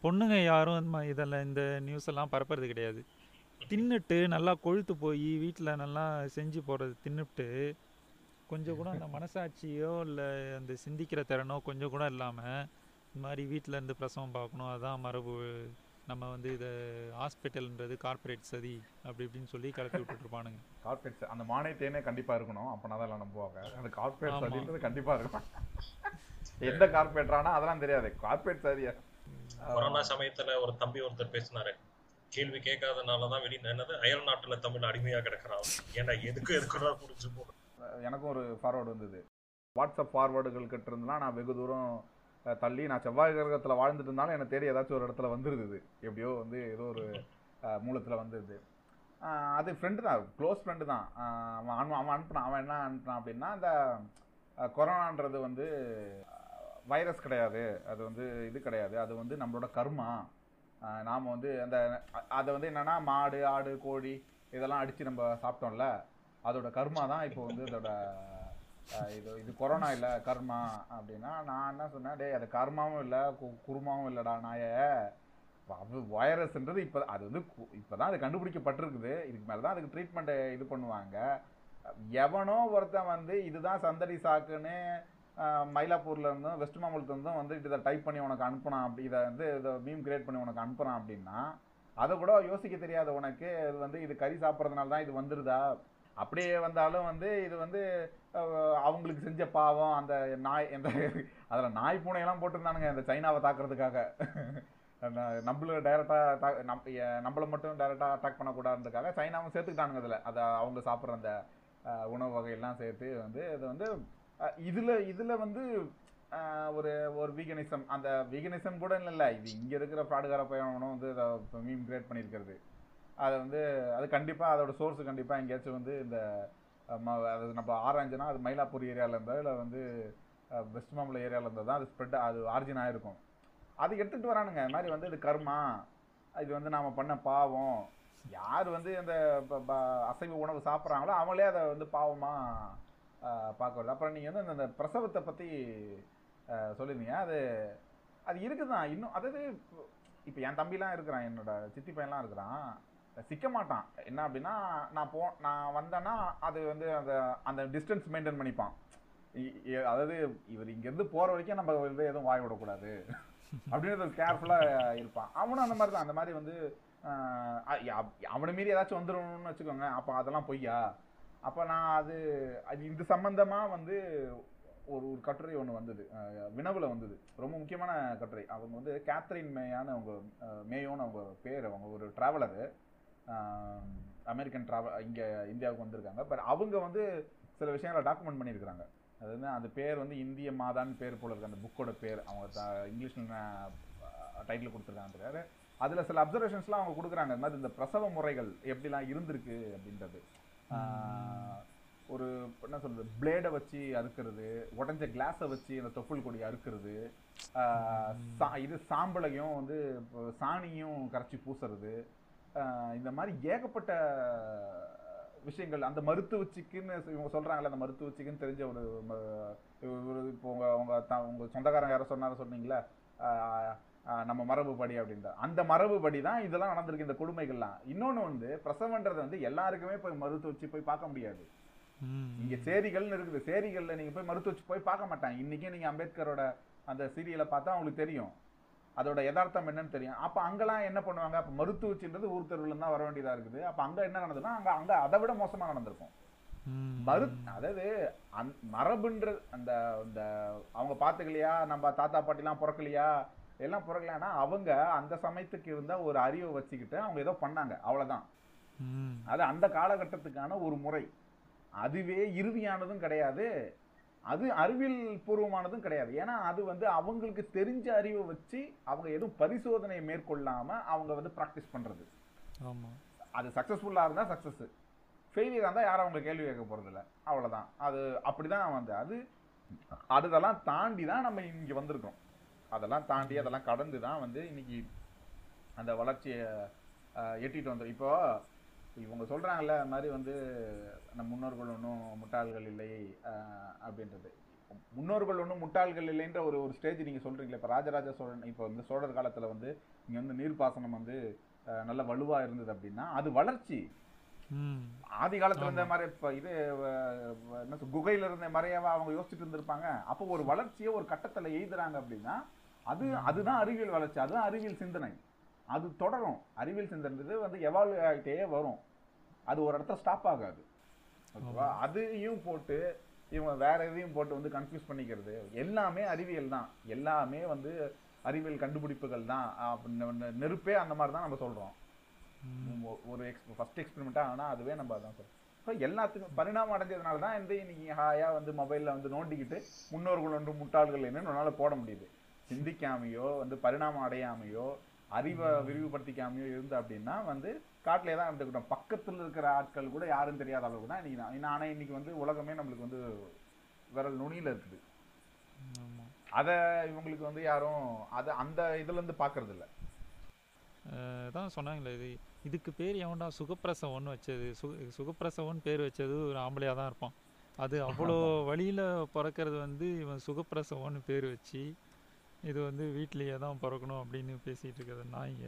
பொண்ணுங்க யாரும் இந்த மாதிரி இதெல்லாம் இந்த நியூஸ் எல்லாம் பரப்புறது கிடையாது. தின்னுட்டு நல்லா கொழுத்து போய் வீட்டில் நல்லா செஞ்சு போடுறது தின்னுட்டு கொஞ்சம் கூட அந்த மனசாட்சியோ இல்லை அந்த சிந்திக்கிற திறனோ கொஞ்சம் கூட இல்லாமல் இந்த மாதிரி வீட்டில் இருந்து பிரசவம் பார்க்கணும் அதான் மரபு நம்ம வந்து இதை ஹாஸ்பிட்டல்ன்றது கார்ப்பரேட் சதி அப்படி இப்படின்னு சொல்லி கலத்தி விட்டுட்டு இருப்பானுங்க கார்பரேட் அந்த மானியத்தேனே கண்டிப்பா இருக்கணும். அப்பனா தான் எல்லாம் நம்புவாங்க. அந்த கார்பரேட். சதின்றது கண்டிப்பா இருக்கும். எந்த கார்பரேட்டரானா அதெல்லாம் தெரியாது. கார்பரேட் சதியா? கொரோனா சமயத்துல ஒரு தம்பி ஒருத்தர் பேசினாரு. கேள்வி கேட்காதனாலதான் வெளி என்னது அயல் நாட்டுல தமிழ் அடிமையா கிடக்குறான். ஏன்டா எதுக்கு எதுக்குடா புரிஞ்சு போ எனக்கும் ஒரு ஃபார்வர்டு வந்தது. வாட்ஸ்அப் ஃபார்வர்டுகள் கிட்ட இருந்தெல்லாம் நான் வெகு தூரம் தள்ளி நான் செவ்வாய் கிரகத்தில் வாழ்ந்துட்டு இருந்தாலும் எனக்கு தேடி ஏதாச்சும் ஒரு இடத்துல வந்துருது எப்படியோ வந்து ஏதோ ஒரு மூலத்தில் வந்துடுது அது ஃப்ரெண்டு தான் க்ளோஸ் ஃப்ரெண்டு தான். அவன் அவன் அனுப்புனான். அவன் என்ன அனுப்புனான் அப்படின்னா அந்த கொரோனான்றது வந்து வைரஸ் கிடையாது. அது வந்து இது கிடையாது. அது வந்து நம்மளோட கர்மா. நாம் வந்து அந்த அதை வந்து என்னென்னா மாடு ஆடு கோழி இதெல்லாம் அடித்து நம்ம சாப்பிட்டோம்ல அதோட கர்மா தான் இப்போ வந்து அதோட இது இது கொரோனா இல்லை கர்மா அப்படின்னா நான் என்ன சொன்னேன் டேய் அது கர்மாவும் இல்லை குருமாவும் இல்லைடா நாய. அது வைரஸ்ன்றது இப்போ அது வந்து கு- இப்பதான் அது கண்டுபிடிக்கப்பட்டிருக்குது. இதுக்கு மேலே தான் அதுக்கு ட்ரீட்மெண்ட் இது பண்ணுவாங்க. எவனோ ஒருத்தன் வந்து இதுதான் சந்தடி சாக்குன்னு மயிலாப்பூர்லேருந்தும் மயிலாப்பூர்ல இருந்தும் வெஸ்ட் மாம்பலத்துலேருந்தும் வந்து இதை டைப் பண்ணி உனக்கு அனுப்புனான் அப்படி இதை வந்து இதை மீம் கிரியேட் பண்ணி உனக்கு அனுப்புறான் அப்படின்னா அதை கூட யோசிக்க தெரியாத உனக்கு. இது வந்து இது கறி சாப்பிட்றதுனால தான் இது வந்துருதா? அப்படியே வந்தாலும் வந்து இது வந்து அவங்களுக்கு செஞ்ச பாவம் அந்த நாய் இந்த அதில் நாய் பூனையெல்லாம் போட்டிருந்தானுங்க இந்த சைனாவை தாக்குறதுக்காக. ந- நம்மள டைரெக்டாக நம் நம்மள மட்டும் டைரெக்டாக அட்டாக் பண்ணக்கூடாதுன்றதுக்காக சைனாவும் சேர்த்துக்கிட்டானுங்க அதில். அதை அவங்க சாப்பிட்ற அந்த உணவு வகையெல்லாம் சேர்த்து வந்து இது வந்து இதில் இதில் வந்து ஒரு ஒரு வீகனிசம் அந்த வீகனிசம் கூட இல்லைல்ல இது இங்கே இருக்கிற ஃப்ராடுகார பையனும் வந்து மீம் கிரியேட் பண்ணியிருக்கிறது. அதை வந்து அது கண்டிப்பாக அதோட சோர்ஸ் கண்டிப்பாக எங்கேயாச்சும் வந்து இந்த ம- அது நம்ம ஆராய்ஞ்சுனா அது மயிலாப்பூர் ஏரியாவில் இருந்தா இல்லை வந்து வெஸ்ட் மாம்பலம் ஏரியாவில் இருந்தால் தான் அது ஸ்ப்ரெட் அது ஆரிஜின் ஆகிருக்கும் அது எடுத்துகிட்டு வரானுங்க. இது மாதிரி வந்து இது கர்மா இது வந்து நாம் பண்ண பாவம். யார் வந்து அந்த ப- அசைவ உணவு சாப்பிட்றாங்களோ அவங்களே அதை வந்து பாவமாக ஆஹ், அப்புறம் நீங்கள் வந்து அந்த- பிரசவத்தை பற்றி சொல்லியிருந்தீங்க அது அது இருக்குது தான் இன்னும் அதாவது இப்போ என் தம்பிலாம் இருக்கிறான். என்னோட சித்தி பையன்லாம் இருக்கிறான். சிக்க மாட்டான் என்ன அப்படின்னா நான் போ நான் வந்தேன்னா அது வந்து அந்த அந்த டிஸ்டன்ஸ் மெயின்டைன் பண்ணிப்பான். அதாவது இவர் இங்கேருந்து போகிற வரைக்கும் நம்ம வந்து எதுவும் வாய் விடக்கூடாது. [LAUGHS] அப்படின்னு கேர்ஃபுல்லாக இருப்பான். அவனும் அந்த மாதிரி தான் அந்த மாதிரி வந்து அவனை மீறி ஏதாச்சும் வந்துரும்னு வச்சுக்கோங்க அப்போ அதெல்லாம் பொய்யா? அப்போ நான் அது அது இது சம்பந்தமாக வந்து ஒரு ஒரு கட்டுரை ஒன்று வந்தது. வினவுல வந்தது. ரொம்ப முக்கியமான கட்டுரை. அவங்க வந்து கேத்ரின் மேயான்னு அவங்க மேயோன்னு அவங்க பேர். அவங்க ஒரு ட்ராவலரு அமெரிக்கன் ட்ராவல் இங்கே இந்தியாவுக்கு வந்திருக்காங்க. பட் அவங்க வந்து சில விஷயங்களை டாக்குமெண்ட் பண்ணியிருக்கிறாங்க. அது வந்து அந்த பேர் வந்து இந்திய மாதான்னு பேர் போல இருக்குது அந்த புக்கோட பேர். அவங்க த- இங்கிலீஷ்ல டைட்டில் கொடுத்துருக்காங்க அதில் சில அப்சர்வேஷன்ஸ்லாம் அவங்க கொடுக்குறாங்க. இந்த மாதிரி இந்த பிரசவ முறைகள் எப்படிலாம் இருந்திருக்கு அப்படின்றது. ஒரு என்ன சொல்கிறது பிளேடை வச்சு அறுக்கிறது உடஞ்ச கிளாஸை வச்சு அந்த தொப்புள் கொடி அறுக்கிறது சா- இது சாம்பலையும் வந்து சாணியும் கரைச்சி பூசுறது இந்த மாதிரி ஏகப்பட்ட விஷயங்கள் அந்த மருத்துவச்சிக்குன்னு இவங்க சொல்றாங்கல்ல அந்த மருத்துவச்சிக்குன்னு தெரிஞ்ச ஒரு ஒரு இப்போ உங்க உங்க த- உங்க சொந்தக்காரங்க யாரோ சொன்னார சொன்னீங்களா நம்ம மரபுப்படி அப்படின்ற அந்த மரபுப்படி தான் இதெல்லாம் நடந்திருக்கு இந்த கொடுமைகள்லாம். இன்னொன்னு வந்து பிரசவன்றது வந்து எல்லாருக்குமே போய் மருத்துவச்சி போய் பார்க்க முடியாது. இங்க சேரிகள்னு இருக்குது. சேரிகள்ல நீங்க போய் மருத்துவச்சி போய் பார்க்க மாட்டாங்க. இன்னைக்கே நீங்க அம்பேத்கரோட அந்த சீரியலை பார்த்தா உங்களுக்கு தெரியும். அதோட யதார்த்தம் என்னன்னு தெரியும். அப்ப அங்கெல்லாம் என்ன பண்ணுவாங்க? அப்ப மருத்துவச்சின்றது ஊர் தெருவுல தான் வர வேண்டியதா இருக்குது. அப்ப அங்க என்ன நடந்ததுன்னா அங்க அங்க அதை விட மோசமா நடந்திருக்கும். மரு அதாவது அந் மரபுன்ற அந்த அந்த அவங்க பார்த்துக்கலையா? நம்ம தாத்தா பாட்டிலாம் பிறக்கலையா? எல்லாம் பிறக்கலையானா அவங்க அந்த சமயத்துக்கு இருந்த ஒரு அறிவை வச்சுக்கிட்டு அவங்க ஏதோ பண்ணாங்க. அவ்வளவுதான். ம். அது அந்த காலகட்டத்துக்கான ஒரு முறை. அதுவே இறுதியானதும் கிடையாது. அது அறிவியல் பூர்வமானதும் கிடையாது. ஏன்னா அது வந்து அவங்களுக்கு தெரிஞ்ச அறிவை வச்சு அவங்க எதுவும் பரிசோதனை மேற்கொள்ளாம அவங்க வந்து ப்ராக்டிஸ் பண்றது. ஆமா. அது சக்ஸஸ்ஃபுல்லா இருந்தா சக்சஸ் ஃபெயிலியர் இருந்தா யாரும் அவங்க கேள்வி கேட்க போறது இல்ல அவ்வளவுதான். அது அப்படிதான் வந்து அது அதெல்லாம் தாண்டி தான் நம்ம இங்க வந்திருக்கோம். அதெல்லாம் தாண்டி அதெல்லாம் கடந்து தான் வந்து இன்னைக்கு அந்த வளர்ச்சியை அஹ், எட்டிட்டு வந்தோம். இப்போ இவங்க சொல்றாங்கல்ல இந்த மாதிரி வந்து நம்ம முன்னோர்கள் ஒன்றும் முட்டாள்கள் இல்லை அப்படின்றது. முன்னோர்கள் ஒன்றும் முட்டாள்கள் இல்லைன்ற ஒரு ஒரு ஸ்டேஜ் நீங்க சொல்றீங்களே இப்போ ராஜராஜ சோழன் இப்போ வந்து சோழர் காலத்துல வந்து இங்க வந்து நீர்ப்பாசனம் வந்து நல்ல வலுவா இருந்தது அப்படின்னா அது வளர்ச்சி. ஆதி காலத்துல இருந்த மாதிரி இப்ப இது என்ன குகையில இருந்த மாதிரியாவா அவங்க யோசிச்சுட்டு இருந்திருப்பாங்க. அப்போ ஒரு வளர்ச்சியை ஒரு கட்டத்துல எய்துறாங்க அப்படின்னா அது அதுதான் அறிவியல் வளர்ச்சி அதுதான் அறிவியல் சிந்தனை. அது தொடரும். அறிவியல் சிந்தனைன்றது வந்து எவால்வ் ஆகிட்டே வரும். அது ஒரு இடத்துல ஸ்டாப் ஆகாது. ஓகேவா? அதையும் போட்டு இவங்க வேற எதையும் போட்டு வந்து கன்ஃபியூஸ் பண்ணிக்கிறது எல்லாமே அறிவியல் தான். எல்லாமே வந்து அறிவியல் கண்டுபிடிப்புகள் தான். நெருப்பே அந்த மாதிரி தான் நம்ம சொல்றோம். ஒ- ஒரு எக்ஸ் ஃபர்ஸ்ட் எக்ஸ்பெரிமெண்ட்டாக ஆனால் அதுவே நம்ம அதான் சொல்றோம். ஸோ எல்லாத்துக்கும் பரிணாமம் அடைஞ்சதுனால தான் வந்து இன்னைக்கு ஹாயா வந்து மொபைலில் வந்து நோண்டிக்கிட்டு முன்னோர்கள் ஒன்று முட்டாள்கள் என்னன்னு உன்னால போட முடியுது. சிந்திக்காமையோ வந்து பரிணாமம் அடையாமையோ அறிவை விரிவுபடுத்திக்காமையோ இருந்து அப்படின்னா வந்து காட்டிலே தான் இருந்துக்கிட்டோம். பக்கத்தில் இருக்கிற ஆட்கள் கூட யாரும் தெரியாத அளவுக்கு தான் இன்னைக்கு நான் ஆனால் இன்னைக்கு வந்து உலகமே நம்மளுக்கு வந்து விரல் நுனியில இருக்குது. அதை இவங்களுக்கு வந்து யாரும் அதை அந்த இதுல இருந்து பார்க்கறது இல்ல. தான் சொன்னாங்களே இது இதுக்கு பேர் எவன்டா சுகப்பிரசவம்னு வச்சது? சு சுகப்பிரசவம்னு பேர் வச்சது ஒரு ஆம்பளையாக தான் இருப்பான். அது அவ்வளோ வழியில் பிறக்கிறது வந்து இவன் சுகப்பிரசவம்னு பேர் வச்சு இது வந்து வீட்லேயே தான் பிறக்கணும் அப்படின்னு பேசிகிட்டு இருக்கிற நாய்ங்க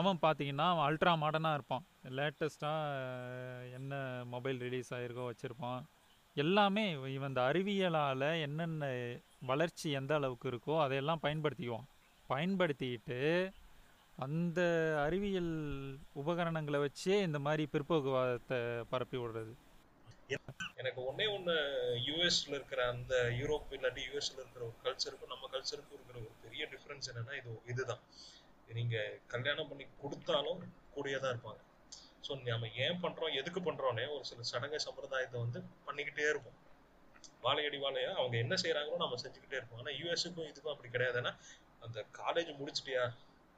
அவன் பார்த்தீங்கன்னா அவன் அல்ட்ரா மாடர்னாக இருப்பான். லேட்டஸ்ட்டாக என்ன மொபைல் ரிலீஸ் ஆகிருக்கோ வச்சுருப்பான். எல்லாமே இவன் இந்த அறிவியலால் என்னென்ன வளர்ச்சி எந்த அளவுக்கு இருக்கோ அதையெல்லாம் பயன்படுத்திக்குவான். பயன்படுத்திக்கிட்டு அந்த அறிவியல் உபகரணங்களை வச்சே இந்த மாதிரி பிற்போக்குவாதத்தை பரப்பி விடுறது. எனக்கு ஒன்னே ஒண்ணு யூஎஸ்ல இருக்கிற அந்த யூரோப் இல்லாட்டி யூஎஸ்ல இருக்கிற ஒரு கல்ச்சருக்கும் நம்ம கல்ச்சருக்கும் இருக்கிற ஒரு பெரிய டிஃபரன்ஸ் என்னன்னா இது இதுதான். நீங்க கல்யாணம் பண்ணி கொடுத்தாலும் கூடியதான் இருப்பாங்க. ஸோ நம்ம ஏன் பண்றோம் எதுக்கு பண்றோம்னே ஒரு சில சடங்கு சம்பிரதாயத்தை வந்து பண்ணிக்கிட்டே இருப்போம். வாழையடி வாழையா அவங்க என்ன செய்யறாங்களோ நம்ம செஞ்சுக்கிட்டே இருப்போம். ஆனா யூஎஸ்க்கும் இதுக்கும் அப்படி கிடையாது. ஏன்னா அந்த காலேஜ் முடிச்சிட்டியா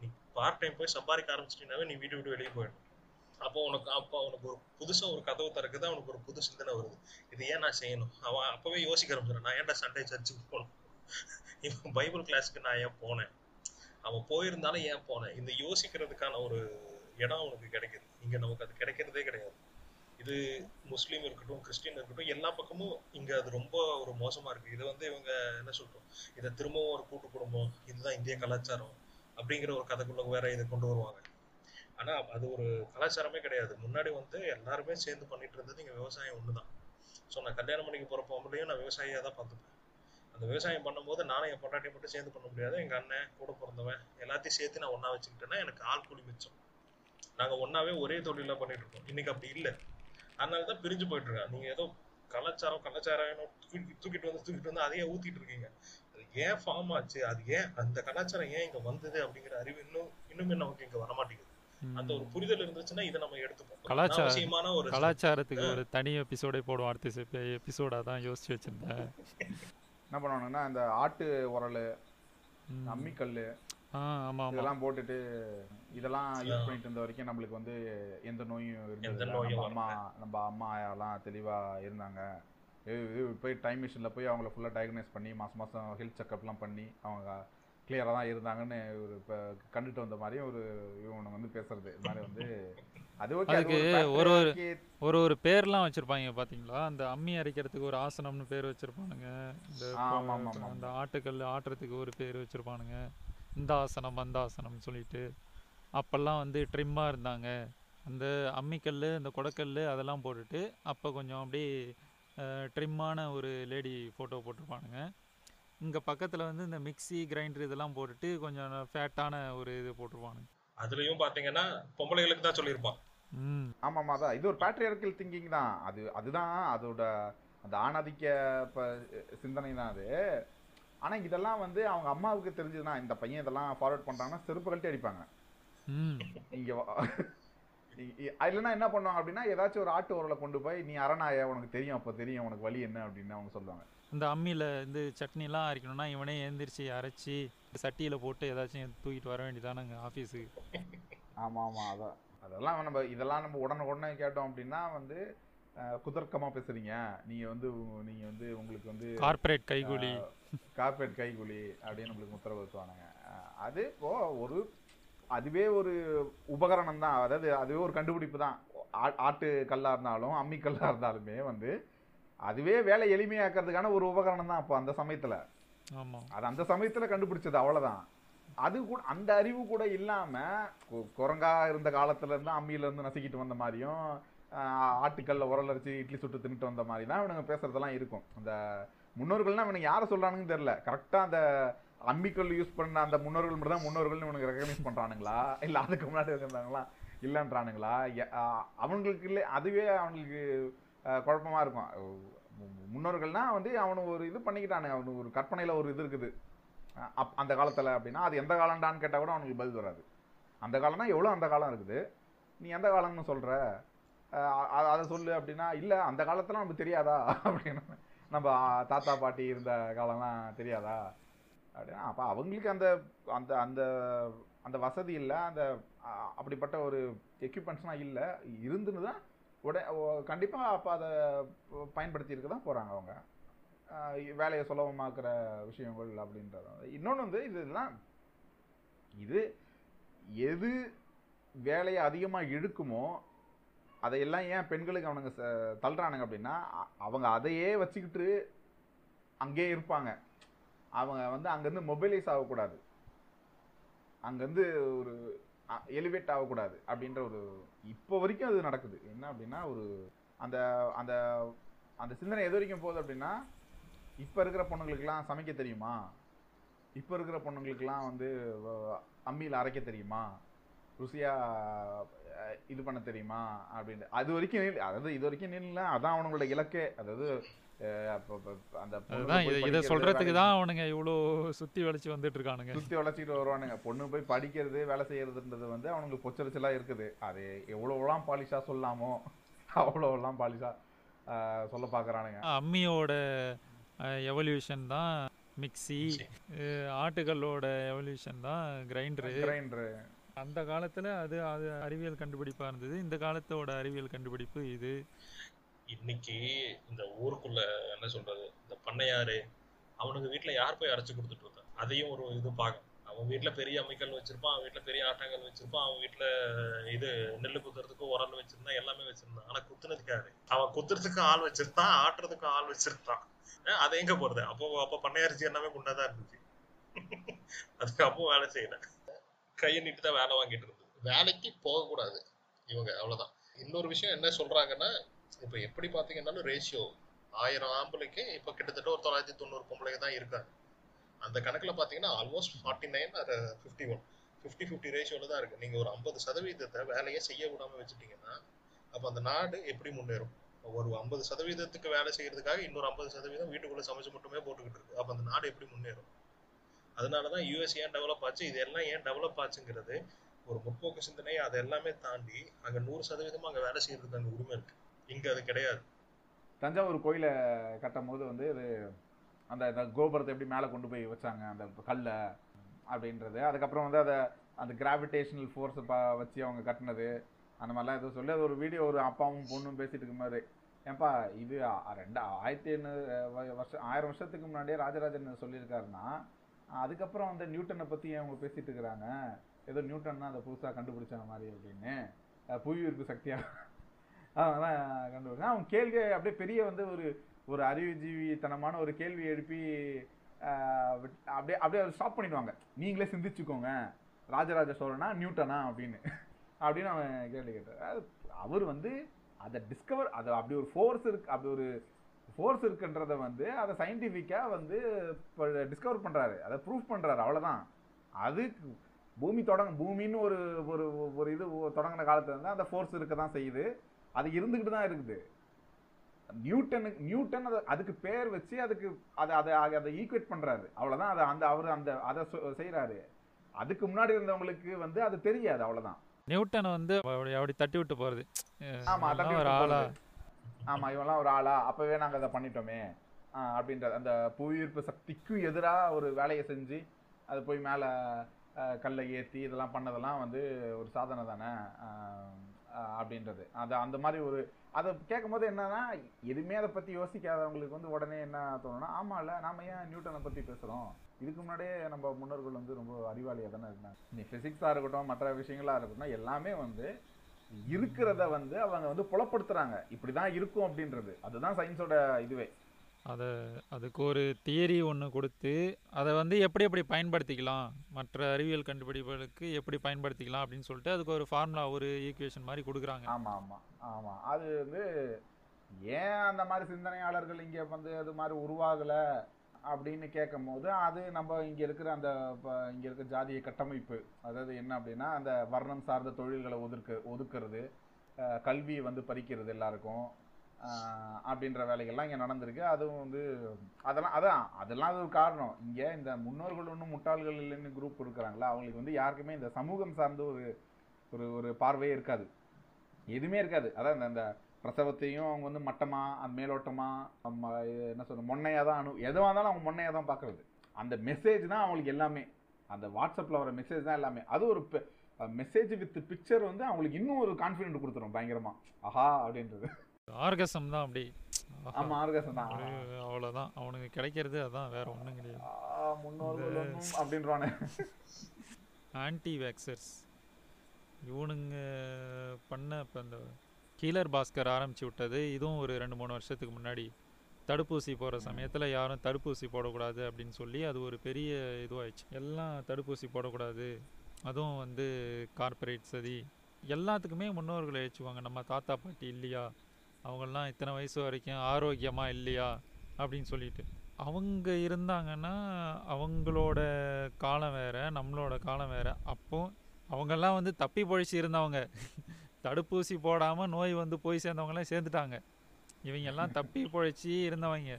நீ பார்ட் டைம் போய் சம்பாதிக்க ஆரம்பிச்சிட்டீங்கன்னாவே நீ வீட்டு விட்டு வெளியே போயிடணும். அப்போ உனக்கு அப்போ அவனுக்கு ஒரு புதுசா ஒரு கதவு திறக்குது அவனுக்கு ஒரு புது சிந்தனை வருது. இது ஏன் நான் செய்யணும்? அவன் அப்பவே யோசிக்க ஆரம்பிச்சிடான் நான் ஏன்டா சண்டே சர்ச்சுக்கு போகணும் இவன் பைபிள் கிளாஸ்க்கு நான் ஏன் போனேன்? அவன் போயிருந்தாலும் ஏன் போனேன்? இந்த யோசிக்கிறதுக்கான ஒரு இடம் அவனுக்கு கிடைக்குது. இங்க நமக்கு அது கிடைக்கிறதே கிடையாது. இது முஸ்லீம் இருக்கட்டும் கிறிஸ்டின் இருக்கட்டும் எல்லா பக்கமும் இங்க அது ரொம்ப ஒரு மோசமா இருக்கு. இதை வந்து இவங்க என்ன சொல்றோம்? இதை திரும்பவும் ஒரு கூட்டு குடும்பம் இதுதான் இந்திய கலாச்சாரம் அப்படிங்கிற ஒரு கதைக்குள்ள வேற இதை கொண்டு வருவாங்க. ஆனா அது ஒரு கலாச்சாரமே கிடையாது. முன்னாடி வந்து எல்லாருமே சேர்ந்து பண்ணிட்டு இருந்தது இங்க விவசாயம் ஒண்ணுதான். ஸோ நான் கல்யாணம் பண்ணிக்க போற பொம்பளையும் நான் விவசாயியா தான் பார்த்துப்பேன். அந்த விவசாயம் பண்ணும்போது நானும் என் பொண்டாட்டி மட்டும் சேர்ந்து பண்ண முடியாது. எங்க அண்ணன் கூட பிறந்தவன் எல்லாத்தையும் சேர்த்து நான் ஒன்னா வச்சுக்கிட்டேன்னா எனக்கு ஆள் கூலி மிச்சம். நாங்க ஒன்னாவே ஒரே தொழிலா பண்ணிட்டு இருக்கோம். இன்னைக்கு அப்படி இல்லை. அதனாலதான் பிரிஞ்சு போயிட்டு இருக்கான் நீங்க ஏதோ கலாச்சாரம் கலாச்சாரம் தூக்கிட்டு வந்து தூக்கிட்டு வந்து அதையே ஊத்திட்டு இருக்கீங்க. அது ஏன் ஃபார்ம் ஆச்சு? அது ஏன் அந்த கலாச்சாரம் ஏன் இங்க வந்தது அப்படிங்கிற அறிவு இன்னும் இன்னுமே நமக்கு இங்க வரமாட்டேங்குது. அந்த ஒரு புரிதல் இருந்துச்சுன்னா இதை நம்ம எடுத்துப்போம். ஒரு கலாச்சார- அனாவசியமான ஒரு கலாச்சாரத்துக்கு ஒரு தனி எபிசோடே போடுவோம். அடுத்த எபிசோடா தான் யோசிச்சு வச்சிருந்தேன். என்ன பண்ணுவானுங்கன்னா இந்த ஆட்டு உரல். அம்மிக்கல் இதெல்லாம் போட்டுட்டு இதெல்லாம் யூஸ் பண்ணிட்டு இருந்த வரைக்கும் நம்மளுக்கு வந்து எந்த நோயும் இருந்தது அம்மா நம்ம அம்மா எல்லாம் தெளிவா இருந்தாங்க. போய் டைம் மிஷினில் போய் அவங்கள ஃபுல்லாக டயக்னைஸ் பண்ணி மாதம் மாதம் ஹெல்த் செக்கப்லாம் பண்ணி அவங்க கிளியராக தான் இருந்தாங்கன்னு ஒரு இப்போ கண்டுட்டு வந்த மாதிரி ஒரு இவங்க வந்து பேசுறது. இது மாதிரி வந்து அது ஓகே அதுக்கு ஒரு ஒரு ஒரு ஒரு பேர்லாம் வச்சிருப்பாங்க பாத்தீங்களா? அந்த அம்மி அரைக்கிறதுக்கு ஒரு ஆசனம்னு பேர் வச்சிருப்பானுங்க. இந்த. அந்த ஆட்டுக்கல் ஆட்டுறதுக்கு ஒரு பேர் வச்சிருப்பானுங்க. இந்த ஆசனம் அந்த ஆசனம்னு சொல்லிட்டு. அப்பெல்லாம் வந்து ட்ரிம்மா இருந்தாங்க. அந்த அம்மிக்கல் இந்த கொடக்கல் அதெல்லாம் போட்டுட்டு அப்போ கொஞ்சம் அப்படியே ட்ரிம்மான ஒரு லேடி ஃபோட்டோ போட்டிருப்பானுங்க. இங்கே பக்கத்தில் வந்து இந்த மிக்ஸி கிரைண்டர் இதெல்லாம் போட்டுட்டு கொஞ்சம் ஃபேட்டான ஒரு இது போட்டிருப்பானுங்க அதுலயும் பாத்தீங்கன்னா பொம்பளைகளுக்கு தான் சொல்லியிருப்பான். ம். ஆமாம் அதான். இது ஒரு பேட்ரியார்கல் திங்கிங் தான். அது அதுதான் அதோட அந்த ஆணாதிக்க சிந்தனை தான் அது. ஆனால் இதெல்லாம் வந்து அவங்க அம்மாவுக்கு தெரிஞ்சதுன்னா இந்த பையன் இதெல்லாம் ஃபார்வர்ட் பண்ணுறாங்கன்னா செருப்பு கழட்டி அடிப்பாங்க. ம். இங்கே இல்லைன்னா என்ன பண்ணுவாங்க அப்படின்னா ஏதாச்சும் ஒரு ஆட்டு உரலை கொண்டு போய் நீ அரணாய உனக்கு தெரியும் அப்போ தெரியும் உனக்கு வழி என்ன? அப்படின்னு அவங்க சொல்லுவாங்க. இந்த அம்மியில் இந்த சட்னிலாம் அரைக்கணும்னா இவனே எழுந்திரிச்சு அரைச்சி சட்டியில் போட்டு ஏதாச்சும் தூக்கிட்டு வர வேண்டியதானங்க ஆஃபீஸுக்கு ஆமாம் ஆமாம் அதான். அதெல்லாம் நம்ம இதெல்லாம் நம்ம உடனே உடனே கேட்டோம் அப்படின்னா வந்து அஹ், குதர்க்கமா பேசுறீங்க. நீங்க வந்து நீங்க வந்து உங்களுக்கு வந்து கார்ப்பரேட் கைகூலி. கார்பரேட் கைகூலி அப்படின்னு நம்மளுக்கு உத்தரவு ஊத்துவானுங்க அஹ் அது இப்போ ஒரு அதுவே ஒரு உபகரணம் தான் அதாவது அதுவே ஒரு கண்டுபிடிப்பு தான் ஆட்டு கல்லா இருந்தாலும் அம்மி கல்லா இருந்தாலுமே வந்து அதுவே வேலை எளிமையாக்குறதுக்கான ஒரு உபகரணம் தான் அப்போ அந்த சமயத்துல. அது அந்த சமயத்துல கண்டுபிடிச்சது அவ்வளவுதான். அது கூட அந்த அறிவு கூட இல்லாம கு- குரங்கா இருந்த காலத்துல இருந்து அம்மியில இருந்து நசுக்கிட்டு வந்த மாதிரியும் ஆட்டுக்கல்ல உரல் அரைச்சு இட்லி சுட்டு தின்னுட்டு வந்த மாதிரி தான் இவனுங்க பேசுறதெல்லாம் இருக்கும். அந்த முன்னோர்கள்னா இவனுக்கு யாரை சொல்றானுங்கன்னு தெரியல. கரெக்டா அந்த அம்மிக்கல் யூஸ் பண்ண அந்த முன்னோர்கள் மட்டும் தான் முன்னோர்கள்னு இவனுக்கு ரெகனைஸ் பண்றானுங்களா? இல்ல அதுக்கு முன்னாடி இருந்தாங்களா இல்லன்றானுங்களா? அவங்களுக்கு இல்லை அதுவே அவனுக்கு குழப்பமாக குழப்பமா இருக்கும். முன்னோர்கள்னால் முன்னோர்கள்னா வந்து அவனு ஒரு இது பண்ணிக்கிட்டானுங்க. அவனுக்கு ஒரு கற்பனையில் ஒரு இது இருக்குது. அப் அந்த காலத்தில் அப்படின்னா அது எந்த காலம்டான்னு கேட்டால் கூட அவனுக்கு பதில் வராது. அந்த காலம்னா எவ்வளோ அந்த காலம் இருக்குது? நீ எந்த காலம்னு சொல்கிற அதை சொல்லு அப்படின்னா இல்லை அந்த காலத்தில் நமக்கு தெரியாதா? அப்படின்னு நம்ம தாத்தா பாட்டி இருந்த காலம்லாம் தெரியாதா? அப்படின்னா அப்போ அவங்களுக்கு அந்த அந்த அந்த அந்த வசதி இல்லை. அந்த அப்படிப்பட்ட ஒரு எக்யூப்மெண்ட்ஸ்லாம் இல்லை. இருந்துன்னு தான் உட கண்டிப்பாக அப்போ அதை பயன்படுத்தியிருக்க தான் போகிறாங்க அவங்க வேலையை சுலபமாக்குற விஷயங்கள் அப்படின்றது. இன்னொன்று வந்து இதெல்லாம் இது எது வேலையை அதிகமாக இழுக்குமோ அதையெல்லாம் ஏன் பெண்களுக்கு அவனுங்க ச- தள்ளுறானுங்க அப்படின்னா அவங்க அதையே வச்சுக்கிட்டு அங்கேயே இருப்பாங்க. அவங்க வந்து அங்கேருந்து மொபைலைஸ் ஆகக்கூடாது. அங்கேருந்து ஒரு எலிவேட் ஆகக்கூடாது அப்படின்ற ஒரு இப்போ வரைக்கும் அது நடக்குது. என்ன அப்படின்னா ஒரு அந்த அந்த அந்த சிந்தனை எது வரைக்கும் போகுது அப்படின்னா இப்போ இருக்கிற பொண்ணுங்களுக்குலாம் சமைக்க தெரியுமா? இப்போ இருக்கிற பொண்ணுங்களுக்குலாம் வந்து அம்மியில் அரைக்க தெரியுமா? ருசியாக இது பண்ண தெரியுமா? அப்படின்ட்டு. அது வரைக்கும் அதாவது இது வரைக்கும் நில்ல அதான் அவனுங்களோட இலக்கே. அதாவது இதை சொல்றதுக்கு தான் அவனுங்க இவ்வளோ சுத்தி வளைச்சு வந்துட்டு இருக்கானுங்க சுத்தி வளைச்சிட்டு வருவானுங்க. பொண்ணு போய் படிக்கிறது வேலை செய்யறதுன்றது வந்து அவனுக்கு பொச்சரிச்சலா இருக்குது. அது எவ்வளவுலாம் பாலிஷா சொல்லாமோ அவ்வளவுலாம் பாலிஷா சொல்ல பாக்குறானுங்க. அம்மியோட எவல்யூஷன் தான் மிக்ஸி ஆட்டுக்கல்லோட எவல்யூஷன் தான் கிரைண்டரு கிரைண்டரு அந்த காலத்துல அது அது அறிவியல் கண்டுபிடிப்பா இருந்தது. இந்த காலத்தோட அறிவியல் கண்டுபிடிப்பு இது. இன்னைக்கு இந்த ஊருக்குள்ள என்ன சொல்றது? இந்த பண்ணையாரு அவனுக்கு வீட்டுல யார் போய் அரைச்சு கொடுத்துட்டு இருந்தா அதையும் ஒரு இது பார்க்கணும் அவன் வீட்டுல பெரிய அமைக்கல் வச்சிருப்பான் அவன் வீட்டுல பெரிய ஆட்டாங்கல் வச்சிருப்பான் அவன் வீட்டுல இது நெல்லு குத்துறதுக்கு உரல் வச்சிருந்தான் எல்லாமே வச்சிருந்தான். ஆனா குத்துனதுக்கு யாரு? அவன் குத்துறதுக்கு ஆள் வச்சிருந்தான் ஆட்டுறதுக்கு ஆள் வச்சிருந்தான். அது எங்க போறது? அப்போ அப்போ பண்ணையரிசி எல்லாமே குண்டாதான் இருந்துச்சு. அதுக்கு அப்போ வேலை செய்யல. கையை நீட்டு தான் வேலை வாங்கிட்டு இருந்தது. வேலைக்கு போகக்கூடாது. இவங்க அவ்வளவுதான். இன்னொரு விஷயம் என்ன சொல்றாங்கன்னா இப்ப எப்படி பாத்தீங்கன்னாலும் ரேஷியோ ஆயிரம் ஆம்பளைக்கு இப்ப கிட்டத்தட்ட ஒரு தொள்ளாயிரத்தி தொண்ணூறு பொம்பளைக்கு தான் இருக்காங்க. அந்த கணக்குல பாத்தீங்கன்னா almost forty nine fifty one fifty fifty ரேஷியோவில் தான் இருக்கு. நீங்க ஒரு ஐம்பது சதவீதத்தை வேலையே செய்ய விடாமல் வச்சுட்டீங்கன்னா அப்ப அந்த நாடு எப்படி முன்னேறும்? ஒரு ஐம்பது சதவீதத்துக்கு வேலை செய்யறதுக்காக இன்னொரு ஐம்பது சதவீதம் வீட்டுக்குள்ள சமைச்சு மட்டுமே போட்டுக்கிட்டு இருக்கு. அப்போ அந்த நாடு எப்படி முன்னேறும்? அதனாலதான் யூஎஸ் ஏன் டெவலப் ஆச்சு? இது எல்லாம் ஏன் டெவலப் ஆச்சுங்கிறது ஒரு முற்போக்கு சிந்தனை அதை எல்லாமே தாண்டி அங்க நூறு சதவீதமும் அங்க வேலை செய்யறதுக்கு அங்க உரிமை இருக்கு. இங்க அது கிடையாது. தஞ்சாவூர் கோயிலை கட்டும் போது வந்து இது அந்த இந்த கோபுரத்தை எப்படி மேலே கொண்டு போய் வச்சாங்க அந்த கல்லை அப்படின்றது. அதுக்கப்புறம் வந்து அதை அந்த கிராவிடேஷனல் ஃபோர்ஸை ப வச்சு அவங்க கட்டினது. அந்த மாதிரிலாம் எதுவும் சொல்லி அது ஒரு வீடியோ ஒரு அப்பாவும் பொண்ணும் பேசிட்டு இருக்கும் மாதிரி ஏன்பா இது ரெண்டு ஆயிரத்தி எண்ணூறு வ- வருஷம் ஆயிரம் வருஷத்துக்கு முன்னாடியே ராஜராஜன் சொல்லியிருக்காருன்னா அதுக்கப்புறம் வந்து நியூட்டனை பற்றி அவங்க பேசிட்டு இருக்கிறாங்க? ஏதோ நியூட்டன் தான் அதை புதுசாக கண்டுபிடிச்ச மாதிரி அப்படின்னு. புவி ஈர்ப்பு சக்தியாக அதெல்லாம் கண்டுபிடிச்சேன். அவன் கேள்வி அப்படியே பெரிய வந்து ஒரு ஒரு அறிவுஜீவித்தனமான ஒரு கேள்வி எழுப்பி விட்- அப்படியே அப்படியே ஸ்டாப் பண்ணிடுவாங்க. நீங்களே சிந்திச்சுக்கோங்க. ராஜராஜ சோழனா நியூட்டனா அப்படின்னு. அப்படின்னு அவன் கேள்வி கேட்டார் அவர் வந்து அதை டிஸ்கவர் அது அப்படி ஒரு ஃபோர்ஸ் இருக்கு அப்படி ஒரு ஃபோர்ஸ் இருக்குன்றத வந்து அதை சயின்டிஃபிக்காக வந்து டிஸ்கவர் பண்ணுறாரு அதை ப்ரூஃப் பண்ணுறாரு அவ்வளோதான் அது பூமி தொடங்க பூமின்னு ஒரு ஒரு ஒரு இது தொடங்கின காலத்துல இருந்தால் அந்த ஃபோர்ஸ் இருக்க தான் செய்யுது. அது இருந்துக்கிட்டு தான் இருக்குது. நியூட்டனுக்கு நியூட்டன் அதை அதுக்கு பேர் வச்சு அதுக்கு அதை அதை அதை ஈக்குவேட் பண்றாரு. அவ்வளவுதான். அதை அந்த அவர் அந்த அதை சொ- செய்றாரு. அதுக்கு முன்னாடி இருந்தவங்களுக்கு வந்து அது தெரியாது அவ்வளவுதான். நியூட்டன் வந்து அப்படி தட்டி விட்டு போறது. ஆமா இதெல்லாம் தட்டி ஒரு ஆளா? போறது. ஆமா இவன்லாம் ஒரு ஆளா? அப்பவே நாங்க அதை பண்ணிட்டோமே. ஆஹ் அப்படின்றது அந்த புவியீர்ப்பு சக்திக்கு எதிரா ஒரு வேலையை செஞ்சு அது போய் மேல கல்லை ஏத்தி இதெல்லாம் பண்ணதெல்லாம் வந்து ஒரு சாதனை தானே? அப்படின்றது. அது அந்த மாதிரி ஒரு அதை கேட்கும்போது என்னன்னா எதுவுமே அதை பற்றி யோசிக்காதவங்களுக்கு வந்து உடனே என்ன தோணுன்னா ஆமா இல்லை நாம ஏன் நியூட்டனை பற்றி பேசுகிறோம் இதுக்கு முன்னாடியே நம்ம முன்னோர்கள் வந்து ரொம்ப அறிவாளியாக தானே இருந்தாங்க. நீ ஃபிசிக்ஸாக இருக்கட்டும் மற்ற விஷயங்களாக இருக்கட்டும் எல்லாமே வந்து இருக்கிறத வந்து அவங்க வந்து புலப்படுத்துகிறாங்க இப்படி தான் இருக்கும் அப்படின்றது. அதுதான் சயின்ஸோட இதுவே. அதை அதுக்கு ஒரு தியரி ஒன்று கொடுத்து அதை வந்து எப்படி எப்படி பயன்படுத்திக்கலாம்? மற்ற அறிவியல் கண்டுபிடிப்புகளுக்கு எப்படி பயன்படுத்திக்கலாம் அப்படின்னு சொல்லிட்டு அதுக்கு ஒரு ஃபார்முலா ஒரு ஈக்குவேஷன் மாதிரி கொடுக்குறாங்க. ஆமாம் ஆமாம் ஆமாம் அது வந்து ஏன் அந்த மாதிரி சிந்தனையாளர்கள் இங்கே வந்து அது மாதிரி உருவாகலை அப்படின்னு கேட்கும் போது அது நம்ம இங்கே இருக்கிற அந்த ப- இங்கே இருக்கிற ஜாதிய கட்டமைப்பு அதாவது என்ன அப்படின்னா அந்த வர்ணம் சார்ந்த தொழில்களை ஒதுக்க ஒதுக்குறது கல்வியை வந்து பறிக்கிறது எல்லாருக்கும். அப்படின்ற வேலைகள்லாம் இங்கே நடந்திருக்கு. அதுவும் வந்து அதெல்லாம் அதான் அதெல்லாம் அது ஒரு காரணம். இங்கே இந்த முன்னோர்கள் ஒன்றும் முட்டாள்கள் இல்லைன்னு குரூப் இருக்கிறாங்களா அவங்களுக்கு வந்து யாருக்குமே இந்த சமூகம் சார்ந்த ஒரு ஒரு ஒரு பார்வையே இருக்காது. எதுவுமே இருக்காது. அதான் இந்த- இந்த பிரசவத்தையும் அவங்க வந்து மட்டமா அந்த மேலோட்டமா நம்ம என்ன சொல்ற மொன்னையாக தான் அனு எதுவாக இருந்தாலும் அவங்க மொன்னையாக தான் பார்க்கறது. அந்த மெசேஜ் தான் அவங்களுக்கு எல்லாமே. அந்த வாட்ஸ்அப்பில் வர மெசேஜ் தான் எல்லாமே. அது ஒரு மெசேஜ் வித் பிக்சர் வந்து அவங்களுக்கு இன்னும் ஒரு கான்ஃபிடென்ட் கொடுத்துரும் பயங்கரமாக ஆஹா! அப்படின்றது. ஆர்கசம் தான் அப்படி. ஆமா ஆர்கசம் தான். ஒரு அவ்வளோதான் அவனுக்கு கிடைக்கிறது அதான் வேற ஒன்றும் கிடையாது. அப்படின்றானே. ஆன்டி வேக்சர்ஸ் இவனுங்க பண்ண இப்போ இந்த கீலர் பாஸ்கர் ஆரம்பிச்சு விட்டது. இதுவும் ஒரு ரெண்டு மூணு வருஷத்துக்கு முன்னாடி. தடுப்பூசி போடுற சமயத்தில் யாரும் தடுப்பூசி போடக்கூடாது அப்படின்னு சொல்லி அது ஒரு பெரிய இதுவாயிடுச்சு. எல்லாம் தடுப்பூசி போடக்கூடாது. அதுவும் வந்து கார்ப்பரேட் சதி. எல்லாத்துக்குமே முன்னோர்களை வச்சுக்குவாங்க நம்ம தாத்தா பாட்டி இல்லையா? அவங்கெல்லாம் இத்தனை வயசு வரைக்கும் ஆரோக்கியமாக இல்லையா? அப்படின்னு சொல்லிட்டு. அவங்க இருந்தாங்கன்னா அவங்களோட காலம் வேறு நம்மளோட காலம் வேறு. அப்போ அவங்கெல்லாம் வந்து தப்பி பொழிச்சு இருந்தவங்க. தடுப்பூசி போடாமல் நோய் வந்து போய் சேர்ந்தவங்களாம் சேர்ந்துட்டாங்க. இவங்கெல்லாம் தப்பி பொழைச்சி இருந்தவங்க.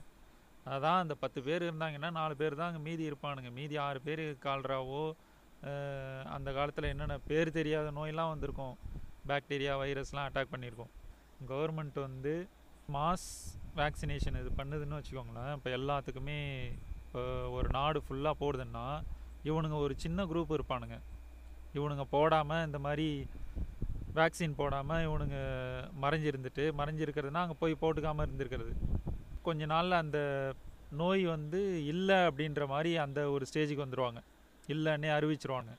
அதான் அந்த பத்து பேர் இருந்தாங்கன்னா நாலு பேர் தான் அங்கே மீதி இருப்பானுங்க. மீதி ஆறு பேர் கால்ராவோ அந்த காலத்தில் என்னென்ன பேர் தெரியாத நோயெல்லாம் வந்திருக்கும். பாக்டீரியா வைரஸ்லாம் அட்டாக் பண்ணியிருக்கோம். கவர்மெண்ட் வந்து மாஸ் வேக்சினேஷன் இது பண்ணுதுன்னு வச்சுக்கோங்களேன். இப்போ எல்லாத்துக்குமே இப்போ ஒரு நாடு ஃபுல்லாக போடுதுன்னா இவனுங்க ஒரு சின்ன குரூப் இருப்பானுங்க. இவனுங்க போடாமல் இந்த மாதிரி வேக்சின் போடாமல் இவனுங்க மறைஞ்சிருந்துட்டு மறைஞ்சிருக்கிறதுனா அங்கே போய் போட்டுக்காமல் இருந்திருக்கிறது. கொஞ்ச நாளில் அந்த நோய் வந்து இல்லை அப்படின்ற மாதிரி அந்த ஒரு ஸ்டேஜுக்கு வந்துடுவாங்க இல்லைன்னே அறிவிச்சிருவாங்க.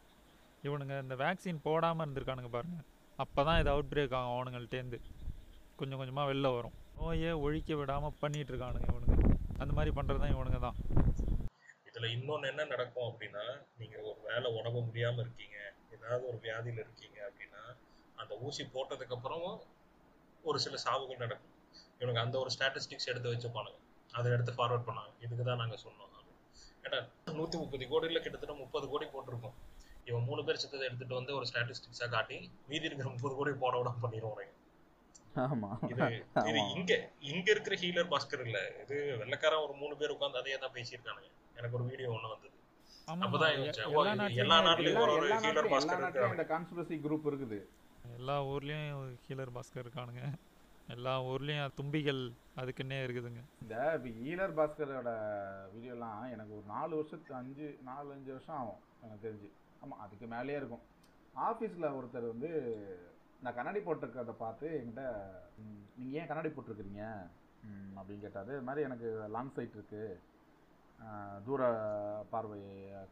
இவனுங்க இந்த வேக்சின் போடாமல் இருந்திருக்கானுங்க பாருங்கள் அப்போ தான் இது அவுட் பிரேக் ஆகும் அவனுங்கள்ட்டேருந்து கொஞ்சம் கொஞ்சமாக வெளில வரும். நோயை ஒழிக்க விடாமல் பண்ணிகிட்டு இருக்கானுங்க இவனுங்க. அந்த மாதிரி பண்ணுறது தான் இவனுங்க தான். இதில் இன்னொன்று என்ன நடக்கும் அப்படின்னா நீங்கள் ஒரு வேலை உடம்பு முடியாமல் இருக்கீங்க ஏதாவது ஒரு வியாதியில் இருக்கீங்க அப்படின்னா அந்த ஊசி போட்டதுக்கப்புறமும் ஒரு சில சாவுகள் நடக்கும். இவனுக்கு அந்த ஒரு ஸ்டாட்டிஸ்டிக்ஸ் எடுத்து வச்சுப்பானுங்க. அதை எடுத்து ஃபார்வர்ட் பண்ணாங்க. இதுக்கு தான் நாங்கள் சொன்னோம் ஏன்னா நூற்றி முப்பது கோடியில் கிட்டத்தட்ட முப்பது கோடி போட்டிருக்கோம். இவன் மூணு பேர் சித்தத்தை எடுத்துட்டு வந்து ஒரு ஸ்டாட்டிஸ்டிக்ஸாக காட்டி மீதி இருக்கிற முப்பது கோடி போட விட பண்ணிடுவோம் இது இது ஆமா. இங்க இங்க இருக்கிற ஹீலர் பாஸ்கர் இல்ல. இது வெள்ளக்காரன் ஒரு மூணு பேர் உட்கார்ந்து அதையே தான் பேசியிருக்கானுங்க. எனக்கு ஒரு வீடியோ ஒண்ணு வந்தது. ஆமா. எல்லா ஊர்லயும் ஹீலர் பாஸ்கர் இருக்கானுங்க. எல்லா ஊர்லயும் தும்பிகள் அதுக்குன்னே இருக்குதுங்க. இந்த ஈலர் பாஸ்கரோட வீடியோலாம் எனக்கு ஒரு நாலு வருஷத்துக்கு அஞ்சு நாலு அஞ்சு வருஷம் ஆகும் எனக்கு தெரிஞ்சு. ஆமாம் அதுக்கு மேலேயே இருக்கும். ஆஃபீஸில் ஒருத்தர் வந்து நான் கண்ணாடி போட்டிருக்கிறத பார்த்து என்கிட்ட நீங்கள் ஏன் கண்ணாடி போட்டிருக்கிறீங்க? அப்படின்னு கேட்டார். இது மாதிரி எனக்கு லாங் சைட் இருக்குது தூர பார்வை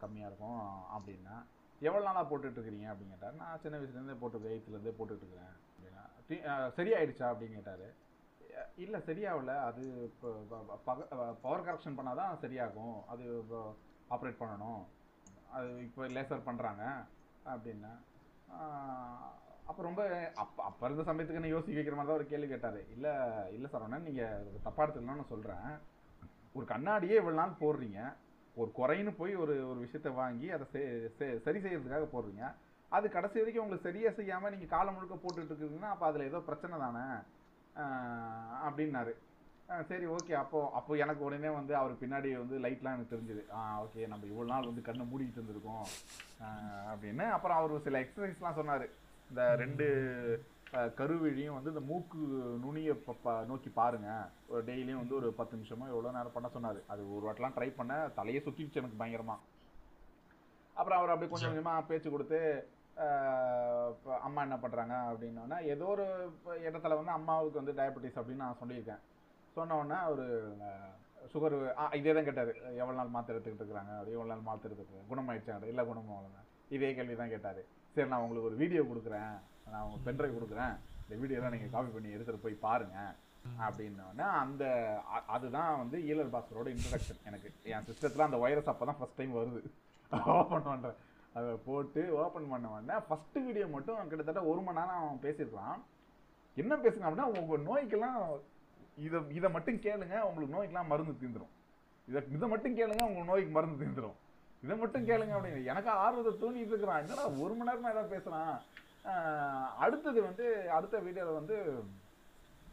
கம்மியாக இருக்கும் அப்படின்னா எவ்வளோ நாளாக போட்டுட்ருக்கிறீங்க? அப்படின்னு கேட்டார். நான் சின்ன வயசுலேருந்தே போட்டு எயித்துலேருந்தே போட்டுட்ருக்கிறேன். அப்படின்னா சரியாயிடுச்சா? அப்படின்னு கேட்டார். இல்லை சரியாகல. அது இப்போ பவர் கரெக்ஷன் பண்ணால் தான் சரியாகும். அது ஆப்ரேட் பண்ணணும். அது இப்போ லேசர் பண்ணுறாங்க அப்படின்னா அப்போ ரொம்ப அப்போ அப்போ இருந்த சமயத்துக்கு என்ன யோசிக்க வைக்கிற மாதிரி தான் ஒரு கேள்வி கேட்டார். இல்லை இல்லை சார் நீங்கள் தப்பாக எடுத்துக்கலாம் நான் சொல்கிறேன் ஒரு கண்ணாடியே இவ்வளோ நாள் போடுறீங்க. ஒரு குறைன்னு போய் ஒரு ஒரு விஷயத்தை வாங்கி அதை செ- சரி செய்யறதுக்காக போடுறீங்க. அது கடைசி வரைக்கும் உங்களுக்கு சரியாக செய்யாமல் நீங்கள் காலம் முழுக்க போட்டுட்டு இருக்கீங்கன்னா அப்போ அதில் ஏதோ பிரச்சனை தானே? அப்படின்னாரு. சரி ஓகே. அப்போது அப்போ எனக்கு உடனே வந்து அவர் பின்னாடி வந்து லைட்லாம் எனக்கு தெரிஞ்சுது. ஆ ஓகே. நம்ம இவ்வளோ நாள் வந்து கண்ணை மூடிக்கிட்டு இருந்திருக்கோம். அப்படின்னு. அப்புறம் அவர் சில எக்ஸசைஸ்லாம் சொன்னார். இந்த ரெண்டு கருவிழியும் வந்து இந்த மூக்கு நுனியை ப- நோக்கி பாருங்க. ஒரு டெய்லியும் வந்து ஒரு பத்து நிமிஷமோ எவ்வளோ நேரம் பண்ண சொன்னார். அது ஒரு வாட்டெலாம் ட்ரை பண்ண தலையே சுற்றிடுச்சு எனக்கு பயங்கரமாக அப்புறம் அவர் அப்படியே கொஞ்சம் கொஞ்சமாக பேச்சு கொடுத்து அம்மா என்ன பண்ணுறாங்க அப்படின்னோடனே ஏதோ ஒரு இடத்துல வந்து அம்மாவுக்கு வந்து டயபெட்டிஸ் அப்படின்னு நான் சொல்லியிருக்கேன். சொன்னோடனே ஒரு அவர் சுகர் ஆ இதே தான் கேட்டார். எவ்வளோ நாள் மாத்திரை எடுத்துக்கிட்டு இருக்கிறாங்க? அப்படி எவ்வளோ நாள் மாத்திரை எடுத்துக்கிட்டு குணமாயிடுச்சாங்க இல்லை குணமாகலங்க இதே கேள்வி தான் கேட்டார். சரி நான் உங்களுக்கு ஒரு வீடியோ கொடுக்குறேன். நான் உங்களுக்கு பென்ட்ரைவ் கொடுக்குறேன். இந்த வீடியோலாம் நீங்கள் காப்பி பண்ணி எடுத்துகிட்டு போய் பாருங்க. அப்படின்னோடனே அந்த அதுதான் வந்து ஈலர் பாஸ்கரோட இன்ட்ரடக்ஷன் எனக்கு. என் சிஸ்டத்தில் அந்த வைரஸ் அப்போ தான் ஃபஸ்ட் டைம் வருது. ஓப்பன் பண்ணுறேன் அதை போட்டு ஓப்பன் பண்ண உடனே ஃபஸ்ட்டு வீடியோ மட்டும் கிட்டத்தட்ட ஒரு மணி நேரம் அவன் பேசியிருக்கலாம் என்ன பேசுங்க அப்படின்னா உங்கள் நோய்க்கெல்லாம் இதை இதை மட்டும் கேளுங்க உங்களுக்கு நோய்க்கெல்லாம் மருந்து தீந்துடும் இதை இதை மட்டும் கேளுங்க உங்கள் நோய்க்கு மருந்து தீந்துரும். இதை மட்டும் கேளுங்க அப்படின்னு. எனக்கு ஆர்வத்தை தூண்டிட்டு இருக்கிறான். என்னடா ஒரு மணி நேரமா ஏதாவது பேசுறான்? அடுத்தது வந்து அடுத்த வீடியோவில் வந்து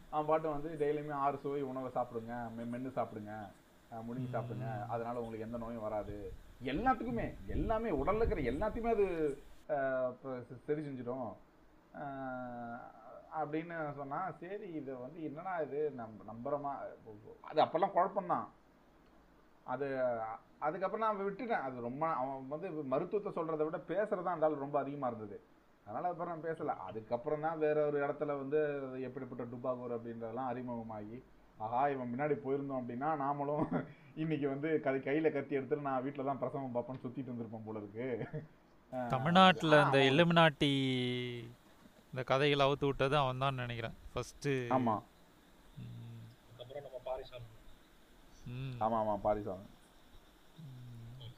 அவன் பாட்டு வந்து டெய்லியுமே ஆறு சுவை உணவை சாப்பிடுங்க மெ- மென்னு சாப்பிடுங்க முழுங்கி சாப்பிடுங்க. அதனால உங்களுக்கு எந்த நோயும் வராது. எல்லாத்துக்குமே எல்லாமே உடல்ல இருக்கிற எல்லாத்தையுமே அது சரி செஞ்சிடும். அப்படின்னு சொன்னா சரி இது வந்து என்னடா இது நம்ப நம்புறமா அது அப்பெல்லாம் குழப்பம்தான். அது அதுக்கப்புறம் நான் விட்டுட்டேன். அது ரொம்ப அவன் வந்து மருத்துவத்தை சொல்றதை விட பேசுறதா இருந்தாலும் ரொம்ப அதிகமா இருந்தது. அதனால அப்புறம் நான் பேசல. அதுக்கப்புறம் தான் வேற ஒரு இடத்துல வந்து எப்படிப்பட்ட டுபாகூர் அப்படின்றதெல்லாம் அறிமுகமாகி ஆஹா இவன் முன்னாடி போயிருந்தோம் அப்படின்னா நாமளும் [LAUGHS] இன்னைக்கு வந்து கை கையில கத்தி எடுத்துட்டு நான் வீட்டில் தான் பிரசவம் பார்ப்பேன்னு சுத்திட்டு இருந்திருப்போம் போல இருக்கு. தமிழ்நாட்டுல இந்த அவன் எல்லுமினாட்டி இந்த கதைகள் அவுத்து விட்டது அவன் தான் நினைக்கிறேன். ஃபர்ஸ்ட் ஆமா. அதுக்கப்புறம் நம்ம பாரிசாலன் ஆமா ஆமா பாரிசாலன்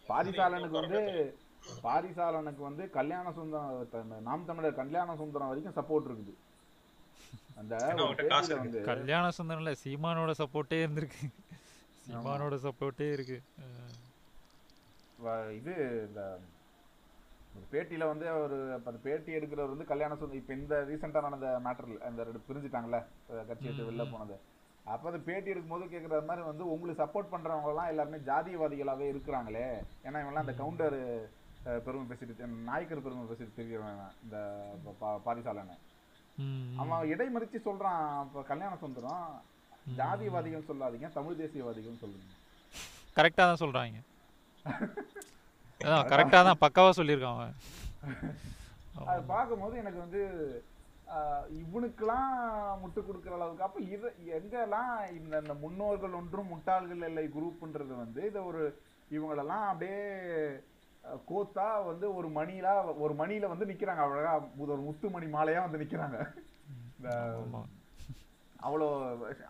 பாரிசாலனுக்கு வந்து பாரிசாலனுக்கு வந்து கல்யாண சுந்தரம் நாம் தமிழர் கல்யாண சுந்தரம் வரைக்கும் சப்போர்ட் இருக்குது. அந்த கல்யாண சுந்தரம்ல சீமானோட சப்போர்ட்டே இருந்திருக்கு. சீமானோட சப்போர்ட்டே இருக்கு. இது இந்த ஒரு பேட்டியில வந்து ஒரு அப்ப அந்த பேட்டி எடுக்கிறவர் வந்து கல்யாண சுந்தரம் இப்ப இந்த ரீசெண்டா நடந்த மேட்டர்ல அந்த ரெண்டு பிரிஞ்சுட்டாங்கல்ல அஹ் கட்சி விட்டு வெளில போனது. அப்ப அந்த பேட்டி எடுக்கும்போது கேக்குற மாதிரி வந்து உங்களுக்கு சப்போர்ட் பண்றவங்க எல்லாம் எல்லாருமே ஜாதியவாதிகளாவே இருக்கிறாங்களே. ஏன்னா இவங்கெல்லாம் அந்த கவுண்டர் பெருமை பேசிட்டு நாயக்கர் பெருமை பேசிட்டு தெரியவன் இந்த பாரிசாலனை அவன் இடைமறிச்சு சொல்றான் இப்ப கல்யாண சுந்தரம் ஜாதியவாதிகள் சொல்லாதீங்க தமிழ் தேசியவாதிகள் சொல்லுங்க. கரெக்டா தான் சொல்றாங்க. [LAUGHS] அதான் கரெக்டா தான் பக்காவா சொல்லியிருக்கான் அவன். அது பார்க்கும்போது எனக்கு வந்து இவனுக்கெல்லாம் முட்டு கொடுக்குற அளவுக்கு. அப்ப இது எங்கெல்லாம் இந்த இந்த முன்னோர்கள் ஒன்றும் முட்டாள்கள் இல்லை குரூப்ன்றது வந்து இதை ஒரு இவங்களெல்லாம் அப்படியே கோத்தா வந்து ஒரு மணிலா ஒரு மணியில வந்து நிக்கிறாங்க. அழகா ஒரு முத்து மணி மாலையா வந்து நிக்கிறாங்க. அவ்வளோ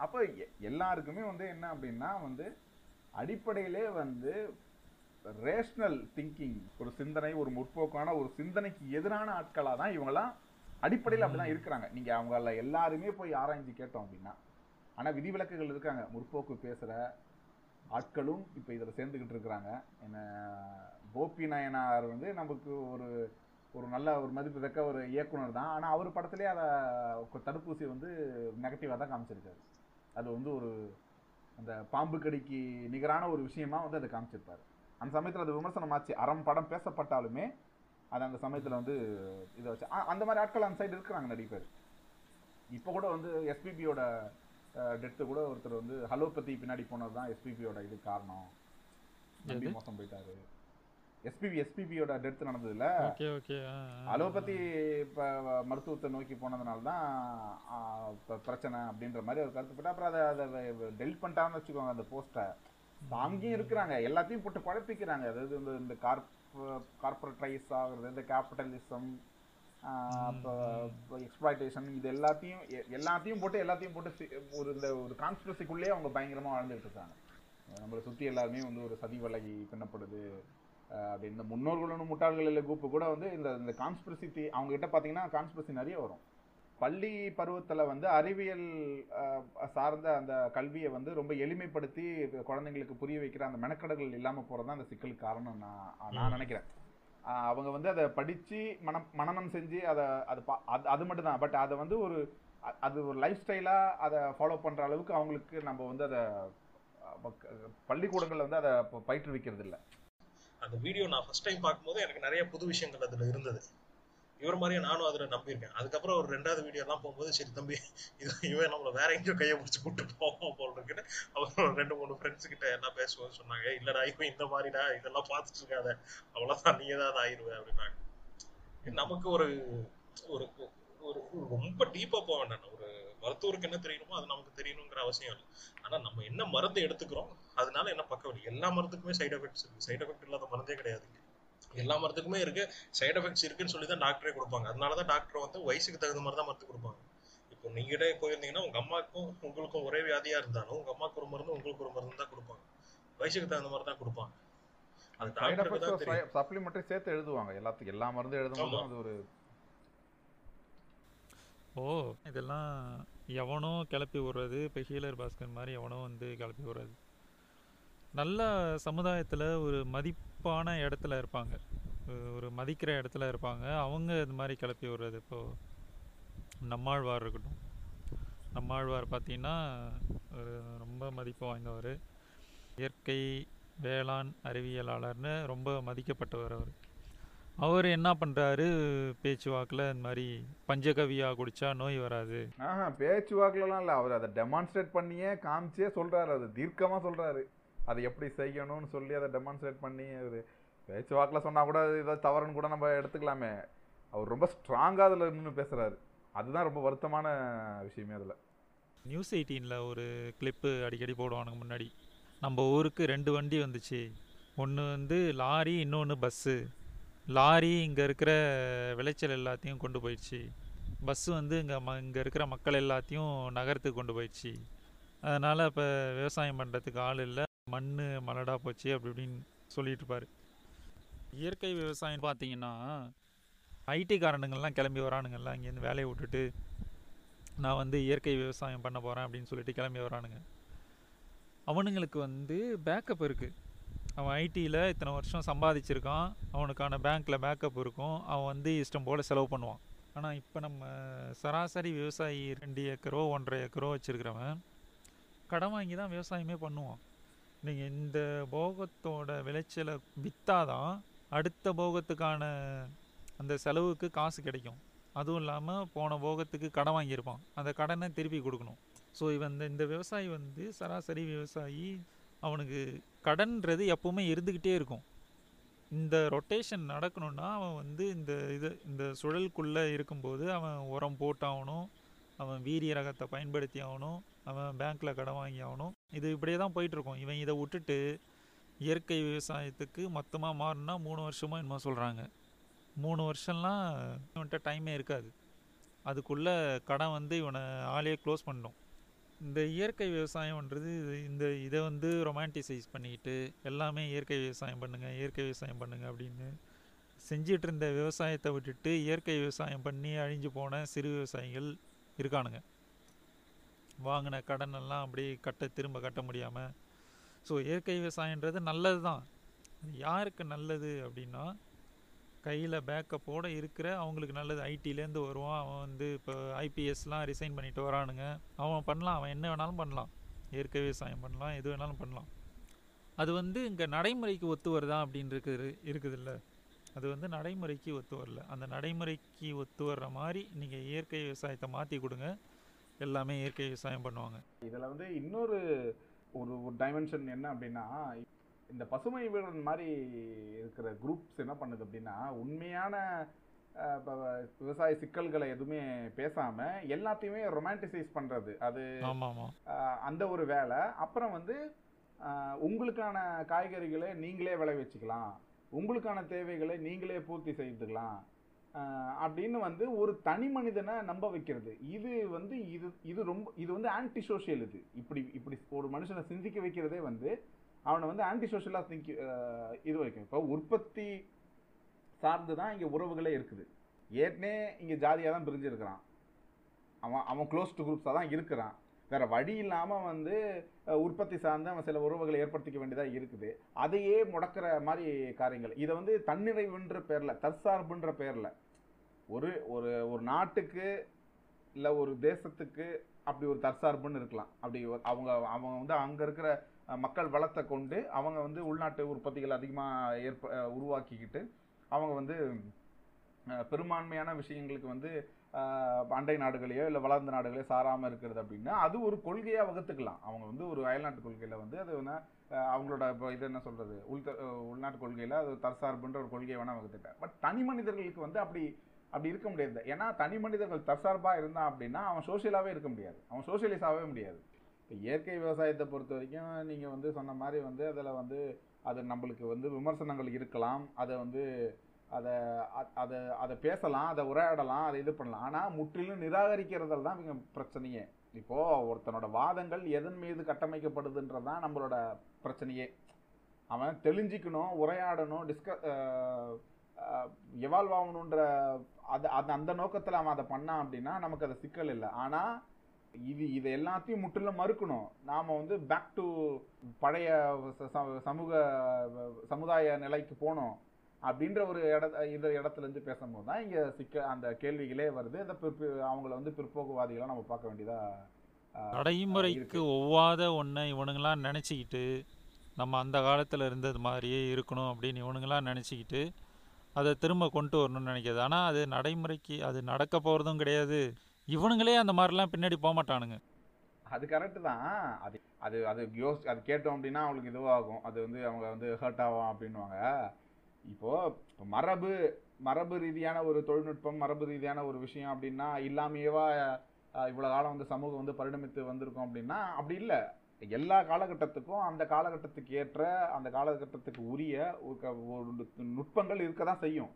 அப்போ எல்லாருக்குமே வந்து என்ன அப்படின்னா வந்து அடிப்படையிலே வந்து ரேஷ்னல் திங்கிங் ஒரு சிந்தனை ஒரு முற்போக்கான ஒரு சிந்தனைக்கு எதிரான ஆட்களாக தான் இவங்கெல்லாம் அடிப்படையில் அப்படிதான் இருக்கிறாங்க. நீங்க அவங்கள எல்லாருமே போய் ஆராய்ஞ்சு கேட்டோம் அப்படின்னா ஆனா விதிவிலக்குகள் இருக்காங்க. முற்போக்கு பேசுற ஆட்களும் இப்போ இதில் சேர்ந்துக்கிட்டு இருக்கிறாங்க. என்ன கோபி நாயனார் வந்து நமக்கு ஒரு ஒரு நல்ல ஒரு மதிப்புத்தக்க ஒரு இயக்குனர் தான். ஆனால் அவர் படத்திலே அதை தடுப்பூசி வந்து நெகட்டிவாக தான் காமிச்சிருக்காரு. அது வந்து ஒரு அந்த பாம்பு கடிக்கு நிகரான ஒரு விஷயமா வந்து அதை காமிச்சிருப்பாரு. அந்த சமயத்துல அது விமர்சனம் ஆச்சு அறம் படம் பேசப்பட்டாலுமே அது அந்த சமயத்துல வந்து இதை வச்சு அந்த மாதிரி ஆட்கள் அந்த சைடு இருக்கிறாங்க நிறைய பேர். இப்போ கூட வந்து எஸ்பிபியோட டெத்து கூட ஒருத்தர் வந்து ஹலோபதி பின்னாடி போனது தான் எஸ்பிபியோட இது காரணம். நம்பி? மோசம் போயிட்டாரு. எஸ்பிபி எஸ்பிபியோட டெத் நடந்ததுல ஓகே அலோபதி இப்போ மருத்துவத்தை நோக்கி போனதுனால தான் பிரச்சனை அப்படின்ற மாதிரி ஒரு கருத்துப்பட்டு அப்புறம் அதை அதை டெலிட் பண்ணிட்டாங்கன்னு வச்சுக்கோங்க அந்த போஸ்ட்டை அங்கேயும் இருக்கிறாங்க எல்லாத்தையும் போட்டு குழப்பிக்கிறாங்க. அதாவது இந்த இந்த கார்ப் கார்பரேட்ரைஸ் ஆகுறது இந்த கேபிட்டலிசம் இப்போ எக்ஸ்பிளாய்டேஷன் இது எல்லாத்தையும் எ- எல்லாத்தையும் போட்டு எல்லாத்தையும் போட்டு ஒரு இந்த ஒரு கான்ஸ்பிரசிக்குள்ளேயே அவங்க பயங்கரமாக வாழ்ந்துட்டு இருக்காங்க. நம்மளை சுற்றி எல்லாருமே வந்து ஒரு சதி வலகி பின்னப்படுது. அது இந்த முன்னோர்களும் முட்டாள்கள் இல்லை குரூப்பு கூட வந்து இந்த இந்த கான்ஸ்பிரசி அவங்க கிட்ட பார்த்தீங்கன்னா கான்ஸ்பிரசி நிறைய வரும். பள்ளி பருவத்துல வந்து அறிவியல் சார்ந்த அந்த கல்வியை வந்து ரொம்ப எளிமைப்படுத்தி குழந்தைங்களுக்கு புரிய வைக்கிற அந்த மெனக்கடல்கள் இல்லாம போறது தான் அந்த சிக்கலுக்கு காரணம் நான் நான் நினைக்கிறேன். அவங்க வந்து அதை படிச்சு மனம் மனனம் செஞ்சு அதை அது பா- அது அது மட்டும் தான் பட் அதை வந்து ஒரு அது ஒரு லைஃப் ஸ்டைலா அதை ஃபாலோ பண்ற அளவுக்கு அவங்களுக்கு நம்ம வந்து அதை பள்ளிக்கூடங்கள்ல வந்து அதை பயிற்றுவிக்கிறது இல்ல அந்த வீடியோ நான் ஃபர்ஸ்ட் டைம் பார்க்கும்போது எனக்கு நிறைய புது விஷயங்கள் அதுல இருந்தது. இவர் மாதிரியே நானும் அதில் நம்பியிருக்கேன். அதுக்கப்புறம் ஒரு ரெண்டாவது வீடியோ எல்லாம் போகும்போது சரி தம்பி இது இவன் நம்மளை வேற எங்கேயோ கையை பிடிச்சி கூப்பிட்டு போவோம் போல் இருக்குன்னு அப்புறம் ரெண்டு மூணு ஃப்ரெண்ட்ஸ் கிட்ட என்ன பேசுவோம் சொன்னாங்க. இல்லடா இவன் இந்த மாதிரிடா இதெல்லாம் பார்த்துட்டு இருக்காத. அவ்வளவுதான் நீ ஏதாவது ஆயிடுவேன் அப்படின்னாங்க. நமக்கு ஒரு ஒரு ஒரு ரொம்ப டீப்பா போக வேண்டாம் ஒரு மருத்துவருக்கு என்ன தெரியணுமோ அது நமக்கு தெரியணுங்கிற அவசியம் இல்லை. ஆனா நம்ம என்ன மருந்து எடுத்துக்கிறோம் அதனால என்ன பக்கவில்லை எல்லா மருந்துக்குமே சைடு எஃபெக்ட்ஸ் இருக்கு. சைடு எஃபெக்ட் இல்லாத மருந்தே கிடையாதுங்க எல்லா மருந்துக்குமே இருக்கு. சைடு எஃபெக்ட்ஸ் இருக்குன்னு சொல்லி தான் டாக்டரே கொடுப்பாங்க. அதனாலதான் டாக்டர் வந்து வயசுக்கு தகுந்த மாதிரி தான் மருந்து கொடுப்பாங்க. இப்போ நீங்களே போயிருந்தீங்கன்னா உங்க அம்மாக்கும் உங்களுக்கும் ஒரே வியாதியா இருந்தாலும் உங்க அம்மாக்கு ஒரு மருந்து உங்களுக்கு ஒரு மருந்து தான் கொடுப்பாங்க. வயசுக்கு தகுந்த மாதிரி தான் கொடுப்பாங்க. அது சைடு டாக்டருக்கு தான் தெரியும். சப்ளிமெண்ட்டரி சேர்த்து எழுதுவாங்க. எல்லாத்துக்கும் எல்லா மருந்தும் எழுதும்போதும் அது ஒரு ஓ இதெல்லாம் எவனோ கிளப்பி விடுறது. இப்போ ஹீலர் பாஸ்கர் மாதிரி எவனோ வந்து கிளப்பி விடுறது. நல்ல சமுதாயத்தில் ஒரு மதிப்பான இடத்துல இருப்பாங்க. ஒரு- மதிக்கிற இடத்துல இருப்பாங்க. அவங்க இது மாதிரி கிளப்பி விடுறது இப்போது நம்மாழ்வார் இருக்கட்டும். நம்மாழ்வார் பார்த்தீங்கன்னா ஒரு ரொம்ப மதிப்பு வாய்ந்தவர். இயற்கை வேளாண் அறிவியலாளர்னு ரொம்ப மதிக்கப்பட்டவர் அவர். அவர் என்ன பண்ணுறாரு பேச்சுவாக்கில் இந்த மாதிரி பஞ்சகவியாக குடித்தா நோய் வராது. ஆஹா பேச்சு வாக்குலலாம் இல்லை. அவர் அதை டெமான்ஸ்ட்ரேட் பண்ணியே காமிச்சே சொல்கிறாரு அது தீர்க்கமாக சொல்கிறாரு அதை எப்படி செய்யணும்னு சொல்லி அதை டெமான்ஸ்ட்ரேட் பண்ணி அது பேச்சு வாக்கில் சொன்னால் கூட அது தவறுன்னு கூட நம்ம எடுத்துக்கலாமே. அவர் ரொம்ப ஸ்ட்ராங்காக அதில் நின்று பேசுகிறாரு அதுதான் ரொம்ப வருத்தமான விஷயமே அதில். நியூஸ் எயிட்டீனில் ஒரு கிளிப்பு அடிக்கடி போடுவானுங்க முன்னாடி. நம்ம ஊருக்கு ரெண்டு வண்டி வந்துச்சு. ஒன்று வந்து லாரி இன்னொன்று பஸ்ஸு லாரி இங்கே இருக்கிற விளைச்சல் எல்லாத்தையும் கொண்டு போயிடுச்சு. பஸ்ஸு வந்து இங்கே ம இங்கே இருக்கிற மக்கள் எல்லாத்தையும் நகரத்துக்கு கொண்டு போயிடுச்சு. அதனால் இப்போ விவசாயம் பண்ணுறதுக்கு ஆள் இல்லை. மண் மலடாக போச்சு அப்படி இப்படின்னு சொல்லிட்டு இருப்பார் இயற்கை விவசாயம் பார்த்தீங்கன்னா ஐடி காரணங்கள்லாம் கிளம்பி வரானுங்கள்லாம் இங்கேருந்து வேலையை விட்டுட்டு நான் வந்து இயற்கை விவசாயம் பண்ண போகிறேன் அப்படின்னு சொல்லிட்டு கிளம்பி வரானுங்க. அவனுங்களுக்கு வந்து பேக்கப் இருக்குது அவன் ஐடியில் இத்தனை வருஷம் சம்பாதிச்சிருக்கான். அவனுக்கான பேங்க்கில் பேக்கப் இருக்கும். அவன் வந்து இஷ்டம் போல் செலவு பண்ணுவான். ஆனால் இப்போ நம்ம சராசரி விவசாயி ரெண்டு ஏக்கரோ ஒன்றரை ஏக்கரோ வச்சுருக்கிறவன் கடன் வாங்கி தான் விவசாயமே பண்ணுவான். நீங்கள் இந்த போகத்தோட விளைச்சலை விற்றாதான் அடுத்த போகத்துக்கான அந்த செலவுக்கு காசு கிடைக்கும். அதுவும் இல்லாமல் போன போகத்துக்கு கடன் வாங்கியிருப்பான். அந்த கடனை திருப்பி கொடுக்கணும். ஸோ இவன் இந்த இந்த விவசாயி வந்து சராசரி விவசாயி அவனுக்கு கடன்றது எப்பவுமே இருந்துக்கிட்டே இருக்கும். இந்த ரொட்டேஷன் நடக்கணும்னா அவன் வந்து இந்த இது இந்த சுழலுக்குள்ளே இருக்கும்போது அவன் உரம் போட்டாகணும். அவன் வீரிய ரகத்தை பயன்படுத்தி ஆகணும். அவன் பேங்க்கில் கடன் வாங்கி ஆகணும். இது இப்படியே தான் போயிட்டுருக்கும். இவன் இதை விட்டுட்டு இயற்கை விவசாயத்துக்கு மொத்தமாக மாறினா மூணு வருஷமாக என்னமோ சொல்கிறாங்க மூணு வருஷம்லாம் இவன்கிட்ட டைமே இருக்காது. அதுக்குள்ளே கடன் வந்து இவனை ஆளையே க்ளோஸ் பண்ணும். இந்த இயற்கை விவசாயம்ன்றது இது- இந்த இதை வந்து ரொமான்டிசைஸ் பண்ணிக்கிட்டு எல்லாமே இயற்கை விவசாயம் பண்ணுங்கள் இயற்கை விவசாயம் பண்ணுங்கள் அப்படின்னு செஞ்சிட்டு இருந்த விவசாயத்தை விட்டுட்டு இயற்கை விவசாயம் பண்ணி அழிஞ்சு போன சிறு விவசாயிகள் இருக்கானுங்க. வாங்கின கடனெல்லாம் அப்படியே கட்ட திரும்ப கட்ட முடியாமல் ஸோ இயற்கை விவசாயன்றது நல்லது தான் யாருக்கு நல்லது அப்படின்னா கையில் பேக்கப்போடு இருக்கிற அவங்களுக்கு நல்லது. ஐடிலேருந்து வருவான் அவன் வந்து இப்போ ஐபிஎஸ்லாம் ரிசைன் பண்ணிட்டு வரானுங்க. அவன் பண்ணலாம் அவன் என்ன வேணாலும் பண்ணலாம். இயற்கை விவசாயம் பண்ணலாம் எது வேணாலும் பண்ணலாம். அது வந்து இங்கே நடைமுறைக்கு ஒத்து வருதா அப்படின்னு இருக்குது இருக்குதுல்ல. அது வந்து நடைமுறைக்கு ஒத்து வரல. அந்த நடைமுறைக்கு ஒத்து வர்ற மாதிரி நீங்கள் இயற்கை விவசாயத்தை மாற்றி கொடுங்க. எல்லாமே இயற்கை விவசாயம் பண்ணுவாங்க. இதில் வந்து இன்னொரு ஒரு ஒரு டைமென்ஷன் என்ன அப்படின்னா இந்த பசுமை வீரன் மாதிரி இருக்கிற குரூப்ஸ் என்ன பண்ணுது அப்படின்னா உண்மையான விவசாய சிக்கல்களை எதுவுமே பேசாம எல்லாத்தையுமே ரொமான்டிசைஸ் பண்றது. அது அந்த ஒரு வேலை. அப்புறம் வந்து உங்களுக்கான காய்கறிகளை நீங்களே விளைவிச்சுக்கலாம். உங்களுக்கான தேவைகளை நீங்களே பூர்த்தி செய்துக்கலாம். அப்படின்னு வந்து ஒரு தனி மனிதனை நம்ப வைக்கிறது. இது வந்து இது இது ரொம்ப இது வந்து ஆன்டி சோஷியல் இது. இப்படி இப்படி ஒரு மனுஷனை சிந்திக்க வைக்கிறதே வந்து அவனை வந்து ஆன்டி சோஷியலாக திங்க் இது வைக்கும். இப்போ உற்பத்தி சார்ந்து தான் இங்கே உறவுகளே இருக்குது. ஏற்கனவே இங்கே ஜாதியாக தான் பிரிஞ்சிருக்கிறான். அவன் அவன் க்ளோஸ் டு குரூப்ஸாக தான் இருக்கிறான். வேற வழி இல்லாமல் வந்து உற்பத்தி சார்ந்த அவன் சில உறவுகளை ஏற்படுத்திக்க வேண்டியதாக இருக்குது. அதையே முடக்கிற மாதிரி காரியங்கள். இதை வந்து தன்னிறைவுன்ற பேரில் தற்சார்புன்ற பேரில் ஒரு ஒரு ஒரு நாட்டுக்கு இல்லை ஒரு தேசத்துக்கு அப்படி ஒரு தற்சார்புன்னு இருக்கலாம். அப்படி அவங்க அவங்க வந்து அங்கே இருக்கிற மக்கள் வளத்தை கொண்டு அவங்க வந்து உள்நாட்டு உற்பத்திகள் அதிகமாக ஏற்ப உருவாக்கிக்கிட்டு அவங்க வந்து பெரும்பான்மையான விஷயங்களுக்கு வந்து அண்டை நாடுகளையோ இல்லை வளர்ந்த நாடுகளையோ சாராமல் இருக்கிறது அப்படின்னா அது ஒரு கொள்கையாக வகுத்துக்கலாம். அவங்க வந்து ஒரு அயல்நாட்டு கொள்கையில் வந்து அது வந்து அவங்களோட இப்போ இது என்ன சொல்கிறது உள் உள்நாட்டு கொள்கையில் அது தற்சார்புன்ற ஒரு கொள்கையை வேணால் வகுத்துட்டேன் பட் தனி மனிதர்களுக்கு வந்து அப்படி அப்படி இருக்க முடியாது. ஏன்னா தனி மனிதர்கள் தற்சார்பாக இருந்தான் அப்படின்னா அவன் சோஷியலாகவே இருக்க முடியாது. அவன் சோசியலிஸாகவே முடியாது. இப்போ இயற்கை விவசாயத்தை பொறுத்த வரைக்கும் நீங்கள் வந்து சொன்ன மாதிரி வந்து அதில் வந்து அது நம்மளுக்கு வந்து விமர்சனங்கள் இருக்கலாம். அதை வந்து அதை அதை அதை பேசலாம் அதை உரையாடலாம் அதை இது பண்ணலாம். ஆனால் முற்றிலும் நிராகரிக்கிறதில் தான் இவங்க பிரச்சனையே. இப்போது ஒருத்தனோட வாதங்கள் எதன் மீது கட்டமைக்கப்படுதுன்றது தான் நம்மளோட பிரச்சனையே. அவன் தெளிஞ்சிக்கணும் உரையாடணும் டிஸ்க எவால்வ் ஆகணுன்ற அது அது அந்த நோக்கத்தில் அவன் அதை பண்ணான் அப்படின்னா நமக்கு அது சிக்கல் இல்லை. ஆனால் இது இது எல்லாத்தையும் முற்றிலும் மறுக்கணும். நாம் வந்து பேக் டு பழைய ச- சமூக சமுதாய நிலைக்கு போனோம். அப்படின்ற ஒரு இட இது இடத்துல இருந்து பேசும்போது தான் இங்கே சிக்க அந்த கேள்விகளே வருது. இந்த பிற்ப அவங்கள வந்து பிற்போக்குவாதிகளாக நம்ம பார்க்க வேண்டியதா ஆஹ், நடைமுறைக்கு. ஒவ்வாத ஒன்றை இவனுங்களாம் நினச்சிக்கிட்டு நம்ம அந்த காலத்தில் இருந்தது மாதிரியே இருக்கணும் அப்படின்னு இவனுங்களாம் நினச்சிக்கிட்டு அதை திரும்ப கொண்டு வரணும்னு நினைக்கிறது. ஆனால் அது நடைமுறைக்கு அது நடக்க போகிறதும் கிடையாது. இவனுங்களே அந்த மாதிரிலாம் பின்னாடி போக மாட்டானுங்க. அது கரெக்டு தான். அது அது அது யோஸ் அது கேட்டோம் அப்படின்னா அவங்களுக்கு இதுவாகும். அது வந்து அவங்க வந்து ஹர்ட் ஆகும் அப்படின்னுவாங்க. இப்போ இப்போ மரபு மரபு ரீதியான ஒரு தொழில்நுட்பம் மரபு ரீதியான ஒரு விஷயம் அப்படின்னா இல்லாமையேவா இவ்வளோ காலம் வந்து சமூகம் வந்து பரிணமித்து வந்திருக்கோம் அப்படின்னா அப்படி இல்லை. எல்லா காலகட்டத்துக்கும் அந்த காலகட்டத்துக்கு ஏற்ற அந்த காலகட்டத்துக்கு உரிய ஒரு க- ஒரு நு- நுட்பங்கள் இருக்க தான் செய்யும்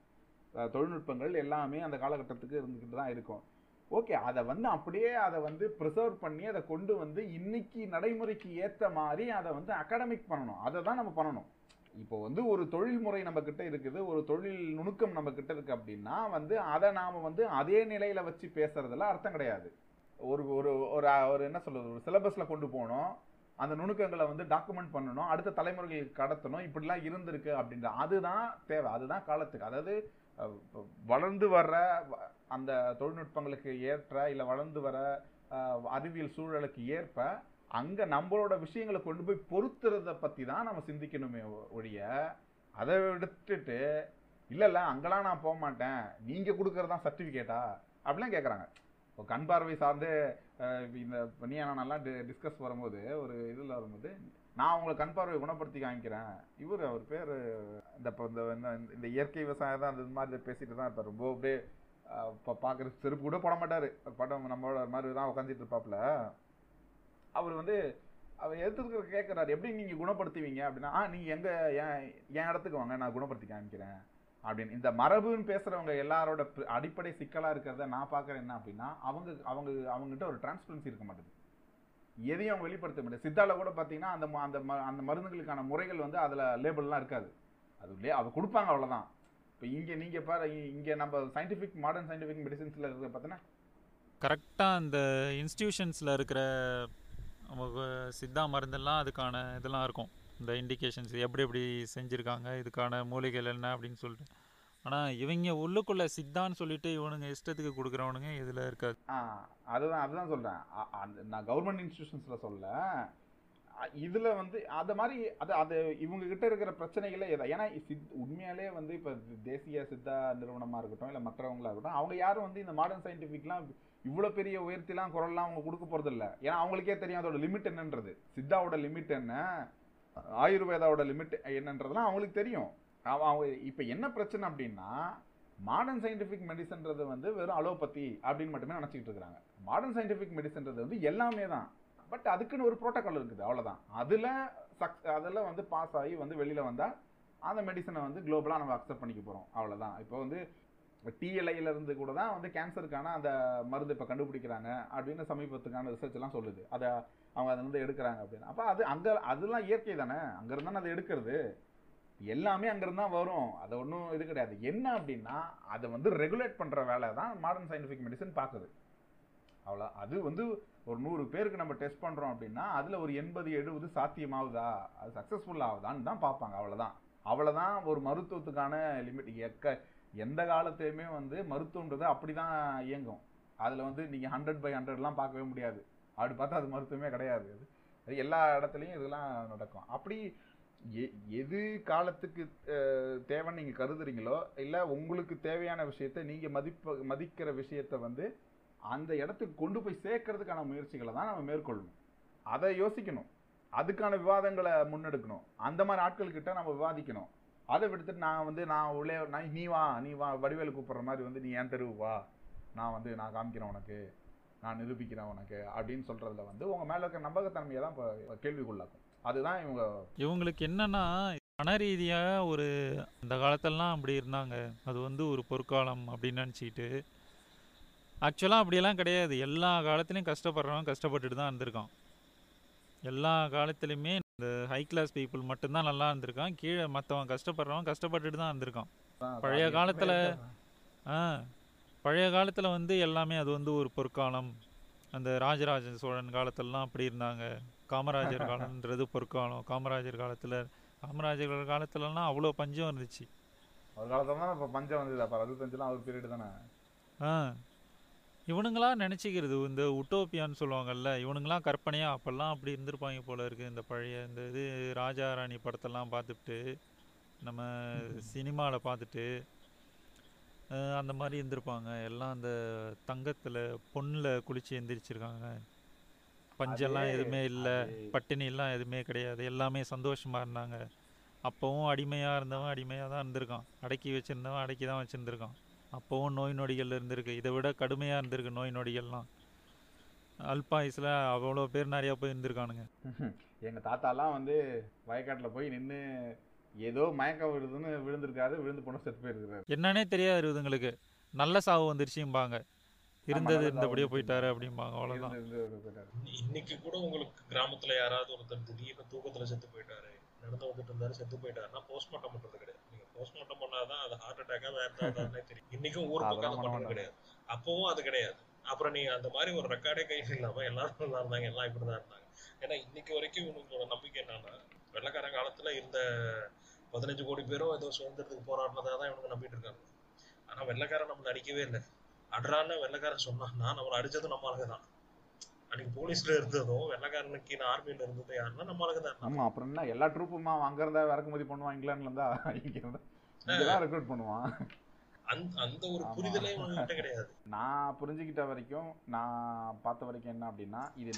தொழில்நுட்பங்கள் எல்லாமே அந்த காலகட்டத்துக்கு இருந்துக்கிட்டு தான் இருக்கும். ஓகே அதை வந்து அப்படியே அதை வந்து ப்ரிசர்வ் பண்ணி அதை கொண்டு வந்து இன்னைக்கு நடைமுறைக்கு ஏற்ற மாதிரி அதை வந்து அகாடமிக் பண்ணணும். அதை தான் நம்ம பண்ணணும். இப்போ வந்து ஒரு தொழில்முறை நம்ம கிட்ட இருக்குது ஒரு தொழில் நுணுக்கம் நம்ம கிட்ட இருக்கு அப்படின்னா வந்து அதை நாம வந்து அதே நிலையில வச்சு பேசுறதுல அர்த்தம் கிடையாது. ஒரு ஒரு ஒரு ஒரு என்ன சொல்றது ஒரு சிலபஸ்ல கொண்டு போகணும் அந்த நுணுக்கங்களை வந்து டாக்குமெண்ட் பண்ணணும் அடுத்த தலைமுறைகளுக்கு கடத்தணும் இப்படிலாம் இருந்திருக்கு அப்படின்ற அதுதான் தேவை அதுதான் காலத்துக்கு. அதாவது வளர்ந்து வர்ற வ- அந்த தொழில்நுட்பங்களுக்கு ஏற்ற இல்லை வளர்ந்து வர அறிவியல் சூழலுக்கு ஏற்ப அங்கே நம்மளோட விஷயங்களை கொண்டு போய் பொருத்துறத பற்றி தான் நம்ம சிந்திக்கணுமே ஒழிய அதை விடுத்துட்டு இல்லை இல்லை அங்கெல்லாம் நான் போக மாட்டேன். நீங்கள் கொடுக்கறதா சர்டிஃபிகேட்டா அப்படிலாம் கேட்குறாங்க இப்போ கண் பார்வை சார்ந்து அஹ், இந்த டி டிஸ்கஸ் வரும்போது ஒரு இதில் வரும்போது நான் உங்களை கண் பார்வை குணப்படுத்தி காமிக்கிறேன். இவர் அவர் பேர் இந்த இப்போ இந்த இந்த- இந்த இயற்கை விவசாயம் தான் அந்த மாதிரி பேசிகிட்டு தான் இருப்பார். ரொம்ப அப்படியே இப்போ பார்க்குற செருப்பு கூட போட மாட்டார். படம் நம்மளோட மாதிரி தான் உட்காந்துட்டு இருப்பாப்புல. அவர் வந்து அவர் எடுத்துக்கிற கேட்குறாரு எப்படி நீங்கள் குணப்படுத்துவீங்க? அப்படின்னா ஆ நீங்கள் எங்கே என் என் இடத்துக்கு வாங்க நான் குணப்படுத்தி காமிக்கிறேன். அப்படின்னு. இந்த மரபுன்னு பேசுகிறவங்க எல்லாரோட அடிப்படை சிக்கலாக இருக்கிறத நான் பார்க்குறேன் என்ன அப்படின்னா அவங்க அவங்க அவங்ககிட்ட ஒரு டிரான்ஸ்பரன்சி இருக்க மாட்டேது. எதையும் அவங்க வெளிப்படுத்த முடியாது சித்தாவில் கூட பார்த்தீங்கன்னா அந்த அந்த ம- அந்த மருந்துகளுக்கான முறைகள் வந்து அதில் லேபிள்லாம் இருக்காது. அது லே அதை கொடுப்பாங்க அவ்வளோதான் இப்போ இங்கே நீங்கள் பாரு இங்கே நம்ம சயின்டிஃபிக் மாடர்ன் சயின்டிஃபிக் மெடிசின்ஸில் இருக்கிற பார்த்தீங்கன்னா கரெக்டாக அந்த இன்ஸ்டியூஷன்ஸில் இருக்கிற நமக்கு சித்தா மருந்தெல்லாம் அதுக்கான இதெல்லாம் இருக்கும். இந்த இண்டிகேஷன்ஸ் எப்படி எப்படி செஞ்சுருக்காங்க இதுக்கான மூலிகைகள் என்ன அப்படின்னு சொல்லிட்டு. ஆனால் இவங்க உள்ளுக்குள்ளே சித்தான்னு சொல்லிட்டு இவனுங்க இஷ்டத்துக்கு கொடுக்குறவனுங்க இதில் இருக்காது. ஆ அதுதான் அதுதான் சொல்கிறேன் அந்த நான் கவர்மெண்ட் இன்ஸ்டியூஷன்ஸில் சொல்ல இதில் வந்து அதை மாதிரி அது அது இவங்கக்கிட்ட இருக்கிற பிரச்சனைகளே எதா ஏன்னா சித் உண்மையாலே வந்து இப்போ தேசிய சித்தா நிறுவனமாக இருக்கட்டும் இல்லை மற்றவங்களா இருக்கட்டும் அவங்க யாரும் வந்து இந்த மாடர்ன் சயின்டிஃபிக்லாம் இவ்வளோ பெரிய உயர்த்திலாம் குரல்லாம் அவங்க கொடுக்க போகிறதில்ல ஏன்னா அவங்களுக்கே தெரியும் அதோட லிமிட் என்னன்றது. சித்தாவோட லிமிட் என்ன? ஆயுர்வேதாவோட லிமிட் என்னன்றதுலாம் அவங்களுக்கு தெரியும். அவங்க இப்போ என்ன பிரச்சனை அப்படின்னா மாடர்ன் சயின்டிஃபிக் மெடிசன்றது வந்து வெறும் அலோபதி அப்படின்னு மட்டுமே நினச்சிக்கிட்டு இருக்கிறாங்க. மாடர்ன் சயின்டிஃபிக் மெடிசன்றது வந்து எல்லாமே தான். பட் அதுக்குன்னு ஒரு ப்ரோட்டோக்கால் இருக்குது அவ்வளோதான் அதில் சக் அதில் வந்து பாஸ் ஆகி வந்து வெளியில் வந்தால் அந்த மெடிசனை வந்து குளோபலாக நம்ம அக்செப்ட் பண்ணிக்க போகிறோம் அவ்வளோதான் இப்போ வந்து டிஎல்ஐலேருந்து கூட தான் வந்து கேன்சருக்கான அந்த மருந்து இப்போ கண்டுபிடிக்கிறாங்க அப்படின்னு சமீபத்துக்கான ரிசர்ச்லாம் சொல்லுது. அதை அவங்க அதுல வந்து எடுக்கிறாங்க அப்படின்னு. அப்போ அது அங்கே அதெல்லாம் இயற்கை தானே? அங்கேருந்து அதை எடுக்கிறது. எல்லாமே அங்கேருந்து தான் வரும். அது ஒன்றும் இது கிடையாது. என்ன அப்படின்னா அதை வந்து ரெகுலேட் பண்ணுற வேலை தான் மாடர்ன் சயின்டிஃபிக் மெடிசன் பார்க்குது. அவ்வளோ அது வந்து ஒரு நூறு பேருக்கு நம்ம டெஸ்ட் பண்ணுறோம் அப்படின்னா அதில் ஒரு எண்பது எழுபது சாத்தியமாகுதா? அது சக்ஸஸ்ஃபுல் ஆகுதான்னு தான் பார்ப்பாங்க. அவ்வளோதான். அவ்வளோதான் ஒரு மருத்துவத்துக்கான லிமிட் எக்க எந்த காலத்தையுமே வந்து மருத்துவன்றது அப்படிதான் இயங்கும். அதில் வந்து நீங்கள் ஹண்ட்ரட் பை ஹண்ட்ரட்லாம் பார்க்கவே முடியாது. அப்படி பார்த்தா அது மருத்துவமே கிடையாது. அது அது எல்லா இடத்துலையும் இதெல்லாம் நடக்கும். அப்படி எ- எது காலத்துக்கு தேவைன்னு நீங்கள் கருதுறீங்களோ இல்லை உங்களுக்கு தேவையான விஷயத்த நீங்கள் மதிப்ப மதிக்கிற விஷயத்த வந்து அந்த இடத்துக்கு கொண்டு போய் சேர்க்கறதுக்கான முயற்சிகளை தான் நம்ம மேற்கொள்ளணும். அதை யோசிக்கணும். அதுக்கான விவாதங்களை முன்னெடுக்கணும். அந்த மாதிரி ஆட்கள்கிட்ட நம்ம விவாதிக்கணும். அதை விடுத்துட்டு நான் வந்து நான் உள்ளே நான் நீ வா நீ வா வடிவேலு கூப்பிட்ற மாதிரி வந்து நீ ஏன் தெருவு வா. நான் வந்து நான் காமிக்கிறேன் உனக்கு. நான் நிரூபிக்கிறேன் உனக்கு அப்படின்னு சொல்கிறதுல வந்து உங்கள் மேலே இருக்க நம்பகத்தன்மையை தான் இப்போ கேள்விக்குள்ளாக்கும். அதுதான் இவங்க இவங்களுக்கு என்னன்னா மன ரீதியாக ஒரு அந்த காலத்திலலாம் அப்படி இருந்தாங்க. அது வந்து ஒரு பொற்காலம் அப்படின்னு நினச்சிக்கிட்டு ஆக்சுவலாக அப்படியெல்லாம் கிடையாது. எல்லா காலத்துலேயும் கஷ்டப்படுறவன் கஷ்டப்பட்டுட்டு தான் இருந்திருக்கான். எல்லா காலத்துலேயுமே இந்த ஹை கிளாஸ் பீப்புள் மட்டும்தான் நல்லா இருந்திருக்கான். கீழே மற்றவன் கஷ்டப்படுறவன் கஷ்டப்பட்டுட்டு தான் இருந்திருக்கான். பழைய காலத்துல ஆ பழைய காலத்தில் வந்து எல்லாமே அது வந்து ஒரு பொற்காலம். அந்த ராஜராஜ சோழன் காலத்துலலாம் அப்படி இருந்தாங்க. காமராஜர் காலம்ன்றது பொற்காலம். காமராஜர் காலத்தில் காமராஜர் காலத்துலலாம் அவ்வளோ பஞ்சம் இருந்துச்சு. ஒரு காலத்துல தான் இப்போ பஞ்சம் வந்தது. அப்போ அறுபத்தஞ்சுலாம் ஒரு பீரியட் தானே? ஆ. இவனுங்களா நினச்சிக்கிறது இந்த உட்டோப்பியான்னு சொல்லுவாங்கல்ல இவனுங்களாம் கற்பனையாக அப்போல்லாம் அப்படி இருந்திருப்பாங்க போல இருக்கு இந்த பழைய இந்த இது ராஜா ராணி படத்தெல்லாம் பார்த்துட்டு நம்ம சினிமாவில் பார்த்துட்டு அந்த மாதிரி இருந்திருப்பாங்க. எல்லாம் அந்த தங்கத்தில் பொண்ணில் குளிச்சு எந்திரிச்சிருக்காங்க. பஞ்செல்லாம் எதுவுமே இல்லை பட்டினிலாம் எதுவுமே கிடையாது எல்லாமே சந்தோஷமாக இருந்தாங்க. அப்போவும் அடிமையாக இருந்தவன் அடிமையாக தான் இருந்திருக்கான். அடக்கி வச்சிருந்தவன் அடக்கி தான் வச்சுருந்துருக்கான். அப்போவும் நோய் நொடிகள் இருந்திருக்கு. இதை விட கடுமையாக இருந்திருக்கு நோய் நொடிகள்லாம். அல்பாயுஸில் அவ்வளோ பேர் நிறையா போய் இருந்திருக்கானுங்க. [LAUGHS] எங்க தாத்தாலாம் வந்து வயக்காட்டுல போய் நின்னு ஏதோ மயக்கம் விழுதுன்னு விழுந்திருக்காரு விழுந்து போன செத்து போயிருக்காரு என்னன்னே தெரியாது இதுங்களுக்கு நல்ல சாவு வந்துருச்சும்பாங்க. இருந்தது இருந்தபடியே போயிட்டாரு. அப்படிம்பாங்க போயிட்டாரு. இன்னைக்கு கூட உங்களுக்கு கிராமத்துல யாராவது ஒருத்தர் திடீர்னு தூக்கத்துல செத்து போயிட்டாரு நடந்து வந்துட்டு இருந்தாரு செத்து போயிட்டாருன்னா போஸ்ட்மார்ட்டம் பண்றது கிடையாது. போஸ்ட்மார்ட்டம் பண்ணாதான் அது ஹார்ட் அட்டாக்கா வேற ஏதாவது [LAUGHS] தெரியும். இன்னைக்கும் ஊர் பக்கம் அதெல்லாம் அது பண்ண பண்றது மாட்டாங்க. கிடையாது. அப்பவும் அது கிடையாது. அப்புறம் நீங்க அந்த மாதிரி ஒரு ரெக்கார்டே கையில் இல்லாம எல்லாரும் நல்லா இருந்தாங்க எல்லாம் இப்படிதான் இருந்தாங்க. ஏன்னா இன்னைக்கு வரைக்கும் இவங்களோட நம்பிக்கை என்னன்னா வெள்ளக்காரன் காலத்துல இருந்த பதினஞ்சு கோடி பேரும் ஏதோ சுதந்திரத்துக்கு போராடினதா தான் இவனுங்க நம்பிட்டு இருக்காங்க. ஆனா வெள்ளக்காரன் நம்மளை அடிக்கவே இல்லை. அட்ரான்னு வெள்ளக்காரன் சொன்னான்னா நம்மளை அடிச்சதும் நம்ம ஆளுங்க தான். அன்னைக்கு போலீஸ்ல இருந்ததும் வெள்ளக்காரனுக்கு ஆர்மியில இருந்ததும் யாருன்னா நம்ம ஆளுங்க தான். ஆமா அப்புறம் என்ன எல்லா ட்ரூப்புமா இருந்தா இறக்குமதி பண்ணுவான் இங்கிலாந்துல இருந்தா இங்க ரெக்ரூட் பண்ணுவான். அந்த ஒரு. புரிதலே இவங்ககிட்ட கிடையாது. நான் புரிஞ்சுக்கிட்ட வரைக்கும் நான் பார்த்த வரைக்கும் என்ன அப்படின்னா இது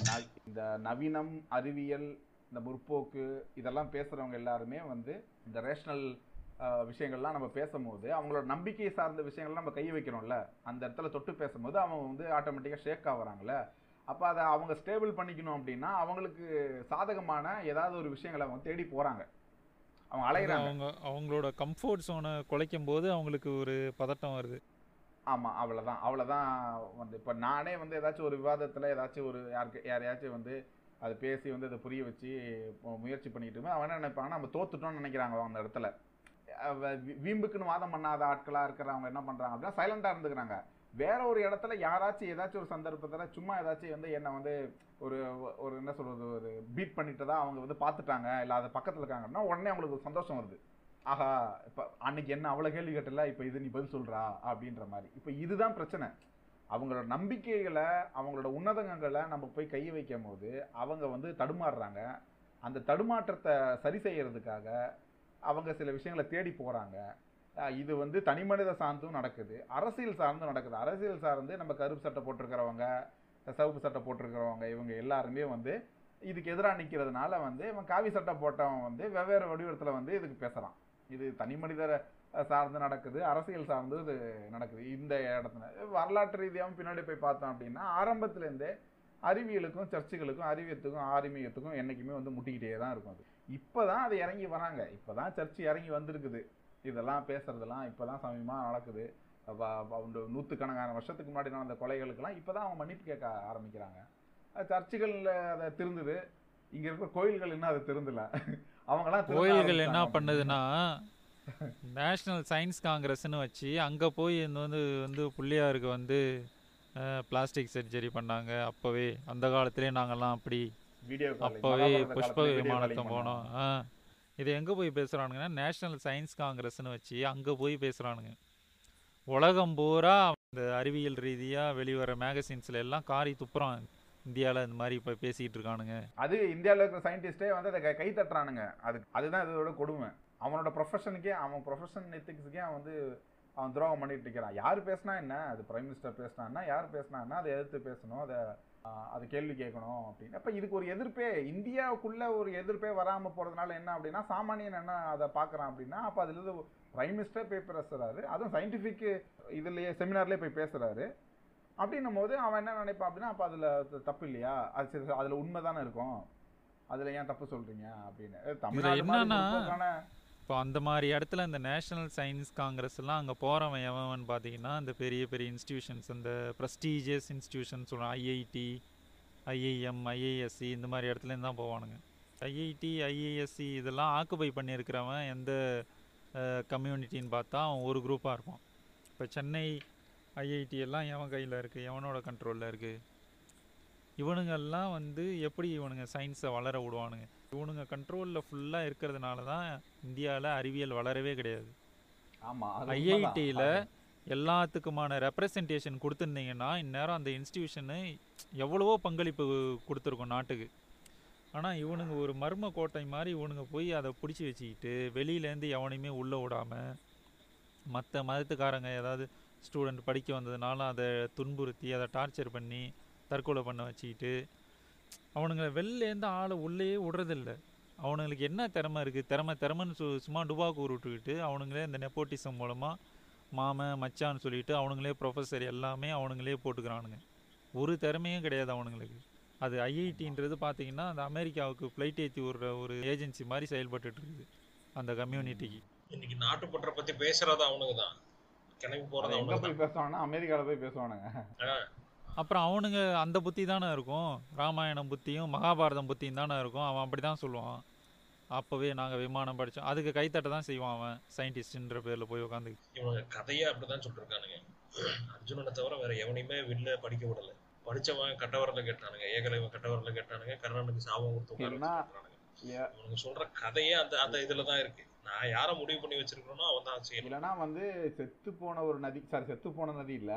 இந்த நவீனம் அறிவியல் இந்த முற்போக்கு இதெல்லாம் பேசுறவங்க எல்லாருமே வந்து இந்த ரேஷனல் விஷயங்கள்லாம் நம்ம பேசும்போது அவங்களோட நம்பிக்கை சார்ந்த விஷயங்கள்லாம் நம்ம கை வைக்கிறோம்ல அந்த இடத்துல தொட்டு பேசும்போது அவங்க வந்து ஆட்டோமேட்டிக்காக ஷேக் ஆகுறாங்கல்ல. அப்போ அதை அவங்க ஸ்டேபிள் பண்ணிக்கணும் அப்படின்னா அவங்களுக்கு சாதகமான ஏதாவது ஒரு விஷயங்களை அவங்க தேடி போறாங்க. அவங்க அலைகிறாங்க அவங்க அவங்களோட கம்ஃபர்ட் ஜோனை குலைக்கும் போது அவங்களுக்கு ஒரு பதட்டம் வருது. ஆமா அவ்வளவுதான். அவ்வளவுதான் வந்து இப்ப நானே வந்து ஏதாச்சும் ஒரு விவாதத்துல ஏதாச்சும் ஒரு யாருக்கு யாரையாச்சும் வந்து அது பேசி வந்து அதை புரிய வச்சு முயற்சி இருந்தா அவன் என்ன நினைப்பாங்கன்னா நம்ம தோத்துட்டோம்னு நினைக்கிறாங்க அந்த இடத்துல. வீம்புக்குன்னு வாதம் பண்ணாத ஆட்களா இருக்கிறவங்க என்ன பண்றாங்க அப்படின்னா சைலண்டா இருந்துக்கிறாங்க. வேற ஒரு இடத்துல யாராச்சும் ஏதாச்சும் ஒரு சந்தர்ப்பத்தில் சும்மா ஏதாச்சும் வந்து என்ன வந்து ஒரு ஒரு என்ன சொல்றது ஒரு பீட் பண்ணிட்டு தான் அவங்க வந்து பார்த்துட்டாங்க இல்லை அது பக்கத்தில் இருக்காங்கன்னா உடனே அவங்களுக்கு ஒரு சந்தோஷம் வருது. ஆஹா இப்போ அன்னைக்கு என்ன அவ்வளோ கேள்வி கேட்டல இப்போ இது நீ பதில் சொல்றா அப்படின்ற மாதிரி. இப்போ இதுதான் பிரச்சனை. அவங்களோட நம்பிக்கைகளை அவங்களோட உன்னதங்களை நம்ம போய் கை வைக்கும் போது அவங்க வந்து தடுமாறுறாங்க. அந்த தடுமாற்றத்தை சரி செய்யறதுக்காக அவங்க சில விஷயங்களை தேடி போகிறாங்க இது வந்து தனி மனித சார்ந்தும் நடக்குது. அரசியல் சார்ந்தும் நடக்குது. அரசியல் சார்ந்து நம்ம கருப்பு சட்டை போட்டிருக்கிறவங்க சிவப்பு சட்டை போட்டிருக்கிறவங்க இவங்க எல்லாருமே வந்து இதுக்கு எதிராக நிற்கிறதுனால வந்து இவன் காவி சட்டை போட்டவன் வந்து வெவ்வேறு வடிவத்தில் வந்து இதுக்கு பேசுகிறான் இது தனி மனிதரை சார்ந்து நடக்குது. அரசியல் சார்ந்து இது நடக்குது. இந்த இடத்துல. வரலாற்று ரீதியாகவும் பின்னாடி போய் பார்த்தோம் அப்படின்னா ஆரம்பத்துலேருந்தே அறிவியலுக்கும் சர்ச்சுகளுக்கும் அறிவியத்துக்கும் ஆரிமியத்துக்கும் என்றைக்குமே வந்து முட்டிக்கிட்டே தான் இருக்கும் அது. இப்போ தான் அது இறங்கி வராங்க. இப்போ தான் சர்ச்சு இறங்கி வந்திருக்குது. இதெல்லாம் பேசுறதெல்லாம் இப்போ தான் சமயமாக நடக்குது. நூற்றுக்கணக்கான வருஷத்துக்கு முன்னாடி நடந்த கொலைகளுக்கெல்லாம் இப்போ தான் அவங்க மன்னிப்பு கேட்க ஆரம்பிக்கிறாங்க. சர்ச்சுகளில் அதை திருந்துது. இங்கே இருக்கிற கோயில்கள் இன்னும் அதை திருந்தல. அவங்களாம் கோயில்கள் என்ன. பண்ணுதுன்னா நேஷ்னல் சயின்ஸ் காங்கிரஸ்னு வச்சு அங்கே போய் இந்த வந்து வந்து பிள்ளையாருக்கு வந்து பிளாஸ்டிக் சர்ஜரி பண்ணாங்க. அப்போவே அந்த காலத்திலே நாங்கெல்லாம் அப்படி அப்போவே புஷ்ப விமானத்தை போனோம். இது எங்கே போய் பேசுகிறானுங்கன்னா நேஷ்னல் சயின்ஸ் காங்கிரஸ்னு வச்சு அங்கே போய் பேசுகிறானுங்க உலகம் பூரா இந்த அறிவியல் ரீதியாக வெளிவர மேகசின்ஸில் எல்லாம் காரி துப்புறான். இந்தியாவில் இந்த மாதிரி இப்போ பேசிகிட்டு இருக்கானுங்க. அது இந்தியாவில் இருக்கிற சயின்டிஸ்டே வந்து அதை கை- தட்டுறானுங்க. அது அதுதான் இதோட கொடுமை. அவனோட ப்ரொஃபஷனுக்கே அவன் ப்ரொஃபஷன் எத்திக்ஸுக்கே அவன் வந்து அவன் துரோகம் பண்ணிட்டு இருக்கிறான். யார் பேசினா என்ன? அது பிரைம் மினிஸ்டர் பேசினான்னா யார் பேசினான்னா அதை எதிர்த்து பேசணும். அதை அது கேள்வி கேட்கணும் அப்படின்னு. அப்போ இதுக்கு ஒரு எதிர்ப்பே இந்தியாவுக்குள்ள ஒரு எதிர்ப்பே வராமல் போகிறதுனால என்ன அப்படின்னா சாமானியன் என்ன அதை பார்க்குறான் அப்படின்னா அப்போ அதுலேருந்து பிரைம் மினிஸ்டர் போய் பேசுறாரு. அதுவும் சயின்டிஃபிக் இதுலேயே செமினார்லேயே போய் பேசுறாரு. அப்படின்னும் போது அவன் என்ன நினைப்பான் அப்படின்னா அப்போ அதில் தப்பு இல்லையா? அது சரி அதில் உண்மை தானே இருக்கும்? அதில் ஏன் தப்பு சொல்றீங்க அப்படின்னு. தமிழ்நாடு இப்போ அந்த மாதிரி இடத்துல இந்த நேஷனல் சயின்ஸ் காங்கிரஸ்லாம் அங்கே போகிறவன் எவன் பார்த்தீங்கன்னா இந்த பெரிய பெரிய இன்ஸ்டியூஷன்ஸ் இந்த ப்ரெஸ்டீஜியஸ் இன்ஸ்டியூஷன் சொல்கிறோம் ஐஐடி ஐஐஎம் ஐஏஎஸ்சி இந்த மாதிரி இடத்துலேருந்து தான் போவானுங்க. ஐஐடி ஐஏஎஸ்சி இதெல்லாம் ஆக்குபை பண்ணியிருக்கிறவன் எந்த கம்யூனிட்டின்னு பார்த்தா அவன் ஒரு குரூப்பாக இருப்பான். இப்போ சென்னை ஐஐடி எல்லாம் எவன் கையில் இருக்குது எவனோட கண்ட்ரோலில் இருக்குது இவனுங்கெல்லாம் வந்து எப்படி இவனுங்க சயின்ஸை வளர விடுவானுங்க? இவனுங்க கண்ட்ரோலில் ஃபுல்லாக இருக்கிறதுனால தான் இந்தியாவில் அறிவியல் வளரவே கிடையாது ஆமா அது ஐஐடியில். எல்லாத்துக்குமான ரெப்ரசன்டேஷன் கொடுத்துருந்தீங்கன்னா இந்நேரம் அந்த இன்ஸ்டிடியூஷனு எவ்வளவோ பங்களிப்பு கொடுத்துருக்கும் நாட்டுக்கு ஆனால் இவனுங்க ஒரு மர்ம கோட்டை மாதிரி இவனுங்க போய் அதை பிடிச்சி வச்சுக்கிட்டு வெளியிலேருந்து எவனையுமே உள்ளே விடாமல் மற்ற மதத்துக்காரங்க ஏதாவது ஸ்டூடெண்ட் படிக்க வந்ததுனால அதை துன்புறுத்தி அதை டார்ச்சர் பண்ணி தற்கொலை பண்ண வச்சுக்கிட்டு அவனுங்களை வெளிலேருந்து ஆளை உள்ளேயே விடுறதில்ல. அவனுங்களுக்கு என்ன திறமை இருக்குது திறமை திறமைன்னு சு சும்மா டுபாக்கூர் விட்டுக்கிட்டு அவனுங்களே இந்த நெப்போட்டிசம் மூலமாக மாமன் மச்சான்னு சொல்லிட்டு அவனுங்களே ப்ரொஃபஸர் எல்லாமே அவனுங்களே போட்டுக்கிறானுங்க. ஒரு திறமையும் கிடையாது அவனுங்களுக்கு. அது ஐஐடின்றது பார்த்தீங்கன்னா அந்த அமெரிக்காவுக்கு ஃப்ளைட் ஏற்றி விடுற ஒரு ஏஜென்சி மாதிரி செயல்பட்டுட்டு இருக்குது அந்த கம்யூனிட்டிக்கு இன்னைக்கு நாட்டுப்பற்ற பத்தி பேசுறது அவனுக்கு தான். கிளம்பி போறது அது எங்க போய் பேசுவானா அமெரிக்கால போய் பேசுவானுங்க. அப்புறம் அவனுங்க அந்த புத்தி தானே இருக்கும். ராமாயணம் புத்தியும் மகாபாரதம் புத்தியும் தானே இருக்கும். அவன் அப்படி தான் சொல்லுவான். அப்போவே நாங்கள் விமானம் படித்தோம் அதுக்கு கைத்தட்ட தான் செய்வான் அவன் சயின்டிஸ்ட்ன்ற பேரில் போய் உட்காந்து இவனுங்க கதையே அப்படிதான் சொல்லிருக்கானுங்க. அர்ஜுனனை தவிர வேற எவனையுமே வில்ல படிக்க விடல. படிச்சவன் கட்டவரல கேட்டானுங்க. ஏகலைவன் கட்டவரல கேட்டானுங்க. கர்ணனுக்கு சாபம் கொடுத்து இவனுங்க சொல்ற கதையே அந்த அந்த இதுல தான் இருக்கு. நான் யாரை முடிவு பண்ணி வச்சிருக்கேனோ அவன் தான் செய்யணும். இல்லைன்னா வந்து செத்து போன ஒரு நதி சாரி செத்து போன நதி இல்ல.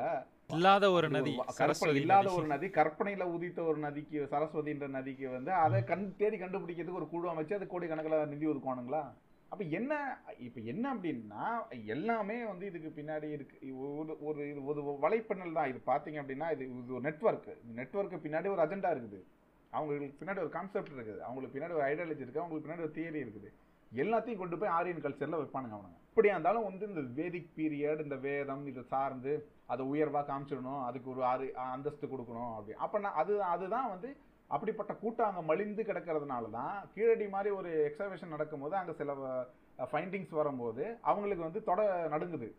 இல்லாத ஒரு நதி சரஸ்வதி இல்லாத. ஒரு நதி கற்பனையில உதித்த ஒரு நதிக்கு சரஸ்வதின்ற நதிக்கு வந்து அதை கண் தேடி கண்டுபிடிக்கிறதுக்கு ஒரு குழு அமைச்சு அது கோடி கணக்கில் நிதி ஒதுக்குவானுங்களா? அப்ப என்ன இப்ப என்ன அப்படின்னா எல்லாமே வந்து இதுக்கு பின்னாடி இருக்கு. ஒரு ஒரு இது ஒரு வலைப்பின்னல் தான். இது பாத்தீங்க அப்படின்னா இது இது ஒரு நெட்வொர்க் நெட்வொர்க்கு பின்னாடி ஒரு அஜெண்டா இருக்குது. அவங்களுக்கு பின்னாடி ஒரு கான்செப்ட் இருக்குது. அவங்களுக்கு பின்னாடி ஒரு ஐடியாலஜி இருக்கு அவங்களுக்கு பின்னாடி ஒரு தியரி இருக்குது. எல்லாத்தையும் கொண்டு போய் ஆரியன் கல்ச்சரில் வைப்பானுங்க அவனுங்க. இப்படியா இருந்தாலும் வந்து இந்த வேதிக் பீரியட் இந்த வேதம் இதை சார்ந்து அதை உயர்வாக காமிச்சிடணும் அதுக்கு ஒரு ஆறு அந்தஸ்து கொடுக்கணும் அப்படி. அப்போனா அது அதுதான் வந்து அப்படிப்பட்ட கூட்டம் அங்கே மலிந்து கிடக்கிறதுனால தான் கீழடி மாதிரி ஒரு எக்ஸபிஷன் நடக்கும்போது அங்கே சில ஃபைண்டிங்ஸ் வரும்போது அவங்களுக்கு வந்து தொட நடுங்குது.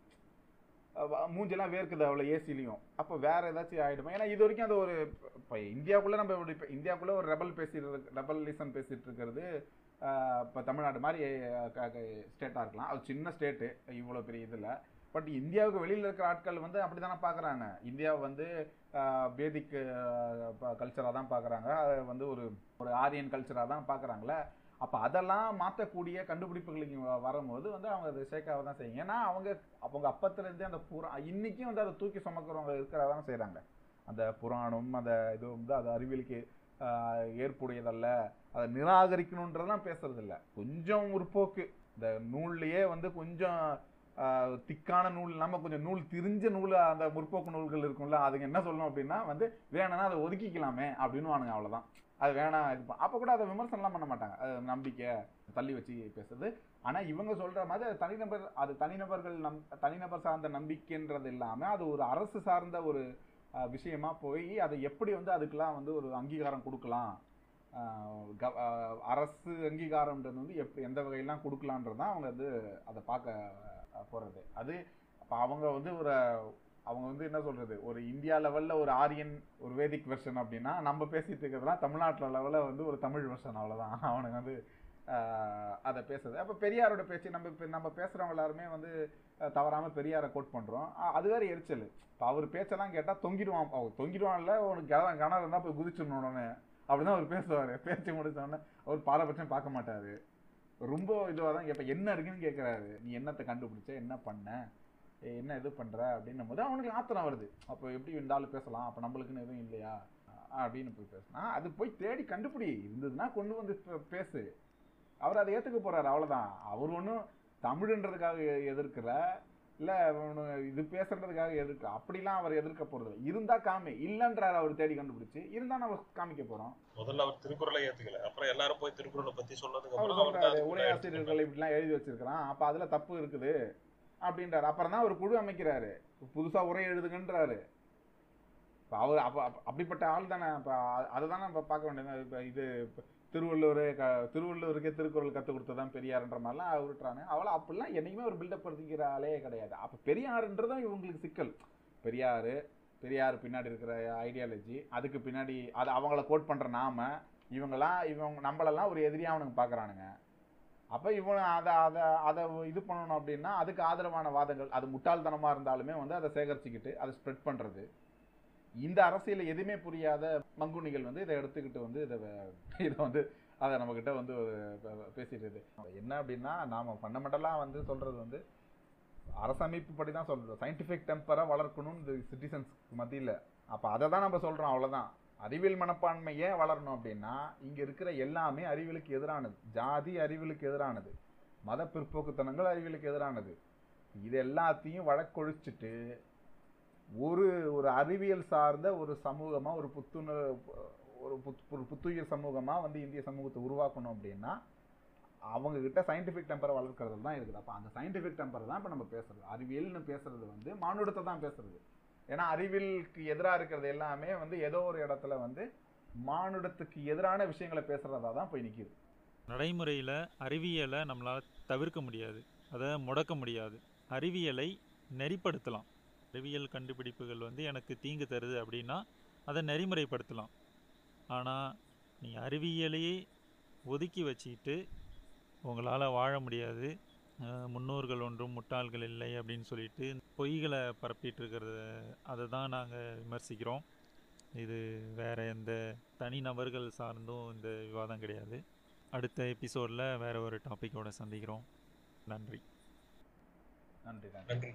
மூஞ்செல்லாம் வேர்க்குது அவ்வளோ ஏசிலையும் அப்போ வேறு ஏதாச்சும் ஆகிடுமா ஏன்னா இது வரைக்கும் அது ஒரு இப்போ இந்தியாவுக்குள்ளே நம்ம இப்போ இந்தியாவுக்குள்ளே ஒரு ரெபல் பேசிட்டு ரெபல்லிசம் பேசிகிட்டு இருக்கிறது இப்போ தமிழ்நாடு மாதிரி ஸ்டேட்டாக இருக்கலாம். அது சின்ன ஸ்டேட்டு இவ்வளோ பெரிய இதில். பட் இந்தியாவுக்கு வெளியில் இருக்கிற ஆட்கள் வந்து அப்படி தானே பார்க்குறாங்க இந்தியாவை வந்து பேதிக் கல்ச்சராக தான் பார்க்குறாங்க அதை வந்து ஒரு ஒரு ஆரியன் கல்ச்சராக தான் பார்க்குறாங்களே அப்போ அதெல்லாம் மாற்றக்கூடிய கண்டுபிடிப்புகள் இங்கே வ- வரும்போது வந்து அவங்க அதை சேர்க்காக தான் செய்யுங்க. ஏன்னா அவங்க அவங்க அப்பத்துலேருந்தே அந்த புறா இன்றைக்கும் வந்து அதை தூக்கி சுமக்கிறவங்க இருக்கிறதான் செய்கிறாங்க அந்த புராணம் அந்த இது வந்து அது அறிவியலுக்கு ஏற்புடையதல்ல. அதை நிராகரிக்கணுன்றதெல்லாம் பேசுறது இல்ல கொஞ்சம் முற்போக்கு இந்த நூல்லையே வந்து கொஞ்சம் திக்கான நூல் இல்லாமல் கொஞ்சம் நூல் திரிஞ்ச நூல் அந்த முற்போக்கு நூல்கள் இருக்கும்ல அதுங்க என்ன சொல்லணும் அப்படின்னா வந்து வேணும்னா அதை ஒதுக்கிக்கலாமே அப்படின்னு வானுங்க அவ்வளோதான் அது வேணாம் இது அப்போ கூட அதை விமர்சனம்லாம் பண்ண மாட்டாங்க. அது நம்பிக்கை தள்ளி வச்சு பேசுறது. ஆனால் இவங்க சொல்கிற மாதிரி அது தனிநபர் அது தனிநபர்கள் நம் தனிநபர் சார்ந்த நம்பிக்கைன்றது இல்லாமல் அது ஒரு அரசு சார்ந்த ஒரு விஷயமா போய் அதை எப்படி வந்து அதுக்கெல்லாம் வந்து ஒரு அங்கீகாரம் கொடுக்கலாம்? அரசு அங்கீகாரம்ன்றது வந்து எப் எந்த வகையெல்லாம் கொடுக்கலான்றது தான் அவங்க வந்து அதை பார்க்க போகிறது அது அப்போ அவங்க வந்து ஒரு அவங்க வந்து என்ன சொல்கிறது ஒரு இந்தியா லெவலில் ஒரு ஆரியன் ஒரு வேதிக் வெர்ஷன் அப்படின்னா நம்ம பேசிட்டு இருக்கிறதுலாம் தமிழ்நாட்டில் லெவலில் வந்து ஒரு தமிழ் வெர்ஷன் அவ்வளோதான் [LAUGHS] அவனுக்கு வந்து அதை பேசுறது. அப்போ பெரியாரோட பேச்சு நம்ம இப்போ நம்ம பேசுகிறவங்க எல்லாருமே வந்து தவறாமல் பெரியாரை கோட் பண்ணுறோம் அது வேற எரிச்சல். இப்போ அவர் பேச்செல்லாம் கேட்டால் தொங்கிடுவான். அவர் தொங்கிடுவான்ல உனக்கு கிணறு கிணறு இருந்தால் போய் குதிச்சிடணும் அப்படி அப்படிதான் அவர் பேசுவார். பேச்சு முடிச்சோடனே அவர் பாரபட்சம் பார்க்க மாட்டார். ரொம்ப இதுவாக தான் கேட்பேன் என்ன இருக்குன்னு கேட்குறாரு நீ என்னத்தை கண்டுபிடிச்ச? என்ன பண்ண? என்ன இது பண்ணுற அப்படின்னும் போது அவனுக்கு ஆத்திரம் வருது. அப்போ எப்படி இருந்தாலும் பேசலாம். அப்போ நம்மளுக்குன்னு எதுவும் இல்லையா? அப்படின்னு போய் பேசினா அது போய் தேடி கண்டுபிடி. இருந்ததுன்னா கொண்டு வந்து பேசு. அவர் அதை ஏத்துக்க போறாரு அவ்வளவுதான். அவர் ஒன்றும் தமிழ்ன்றதுக்காக எ- எதிர்க்கல இல்ல இது பேசுறதுக்காக எதிர்க்க அப்படிலாம் அவர் எதிர்க்க போறது இல்ல. இருந்தா காமி இல்லைன்றாரு அவர் தேடி கண்டுபிடிச்சு இருந்தா நம்ம காமிக்க போறோம். முதல்ல அவர் திருக்குறளை ஏத்துக்கல அப்புறம் எல்லாரும் போய் திருக்குறளை பத்தி சொன்னதுக்கு அப்புறம் உரையாசிரியர்கள் இப்படிலாம் எழுதி வச்சிருக்கிறான் அப்ப அதுல தப்பு இருக்குது அப்படின்றாரு. அப்புறம் தான் ஒரு குழு அமைக்கிறாரு. புதுசா உரை எழுதுங்கன்றாரு. இப்ப அவர் அப்ப அப்ப- அப்படிப்பட்ட ஆள் தானே அப்ப அ- அதுதானே நம்ம பார்க்க வேண்டியது இப்ப இது இப்ப திருவள்ளுவரே க- திருவள்ளுவருக்கே திருக்குறள் கற்றுக் கொடுத்ததான் பெரியார்ன்ற மாதிரிலாம் விட்டுறாங்க அவளை அப்படிலாம் என்னைக்குமே ஒரு பில்டப் படுத்திக்கிற ஆளே கிடையாது. அப்போ பெரியாருன்றதும் இவங்களுக்கு சிக்கல். பெரியார் பெரியார் பின்னாடி இருக்கிற ஐடியாலஜி அதுக்கு பின்னாடி அது அவங்கள கோட் பண்ணுற நாம இவங்களாம் இவங்க நம்மளெல்லாம் ஒரு எதிரியாக அவனுங்க பார்க்குறானுங்க அப்போ இவன் அதை அதை அதை இது பண்ணணும் அப்படின்னா அதுக்கு ஆதரவான வாதங்கள் அது முட்டாள்தனமாக இருந்தாலுமே வந்து அதை சேகரிச்சுக்கிட்டு அதை ஸ்ப்ரெட் பண்ணுறது இந்த அரசியல எதுவுமே புரியாத மங்குனிகள் வந்து இதை எடுத்துக்கிட்டு வந்து இதை [LAUGHS] இதை வந்து அதை நம்மக்கிட்ட வந்து பேசிடுறது பேசிட்டு என்ன அப்படின்னா நாம் ஃபண்டமெண்டலாக வந்து சொல்கிறது வந்து அரசமைப்பு படி தான் சொல்கிறோம் சயின்டிஃபிக் டெம்பரை வளர்க்கணும் இந்த சிட்டிசன்ஸ்க்கு மத்தியில். அப்போ அதை தான் நம்ம சொல்கிறோம் அவ்வளோதான் அறிவியல் மனப்பான்மை ஏன் வளரணும் அப்படின்னா இங்கே இருக்கிற எல்லாமே அறிவியலுக்கு எதிரானது. ஜாதி அறிவியலுக்கு எதிரானது. மத பிற்போக்குத்தனங்கள் அறிவியலுக்கு எதிரானது. இது எல்லாத்தையும் வழக்கொழிச்சிட்டு ஒரு ஒரு அறிவியல் சார்ந்த ஒரு சமூகமாக ஒரு புத்துண ஒரு புத் ஒரு புத்துயிர் சமூகமாக வந்து இந்திய சமூகத்தை உருவாக்கணும் அப்படின்னா அவங்கக்கிட்ட சயின்டிஃபிக் டெம்பரை வளர்க்குறது தான் இருக்குது. அப்போ அந்த சயின்டிஃபிக் டெம்பர் தான் இப்போ நம்ம பேசுறது. அறிவியல்னு பேசுறது வந்து மானுடத்தை தான் பேசுறது. ஏன்னா அறிவியலுக்கு எதிராக இருக்கிறது எல்லாமே வந்து ஏதோ ஒரு இடத்துல வந்து மானுடத்துக்கு எதிரான விஷயங்களை பேசுகிறதா தான் போய் நிற்கிது நடைமுறையில் அறிவியலை நம்மளால் தவிர்க்க முடியாது. அதை முடக்க முடியாது. அறிவியலை நெறிப்படுத்தலாம். அறிவியல் கண்டுபிடிப்புகள் வந்து எனக்கு தீங்கு தருது அப்படின்னா அதை நெறிமுறைப்படுத்தலாம். ஆனால் நீ அறிவியலையே ஒதுக்கி வச்சுக்கிட்டு உங்களால் வாழ முடியாது. முன்னோர்கள் ஒன்றும் முட்டாள்கள் இல்லை அப்படின்னு சொல்லிட்டு பொய்களை பரப்பிட்டு இருக்கிறத அதை தான் நாங்கள் விமர்சிக்கிறோம். இது வேறு எந்த தனிநபர்கள் சார்ந்தும் இந்த விவாதம் கிடையாது. அடுத்த எபிசோடில் வேறு ஒரு டாப்பிக்கோடு சந்திக்கிறோம். நன்றி நன்றி. நன்றி நன்றி.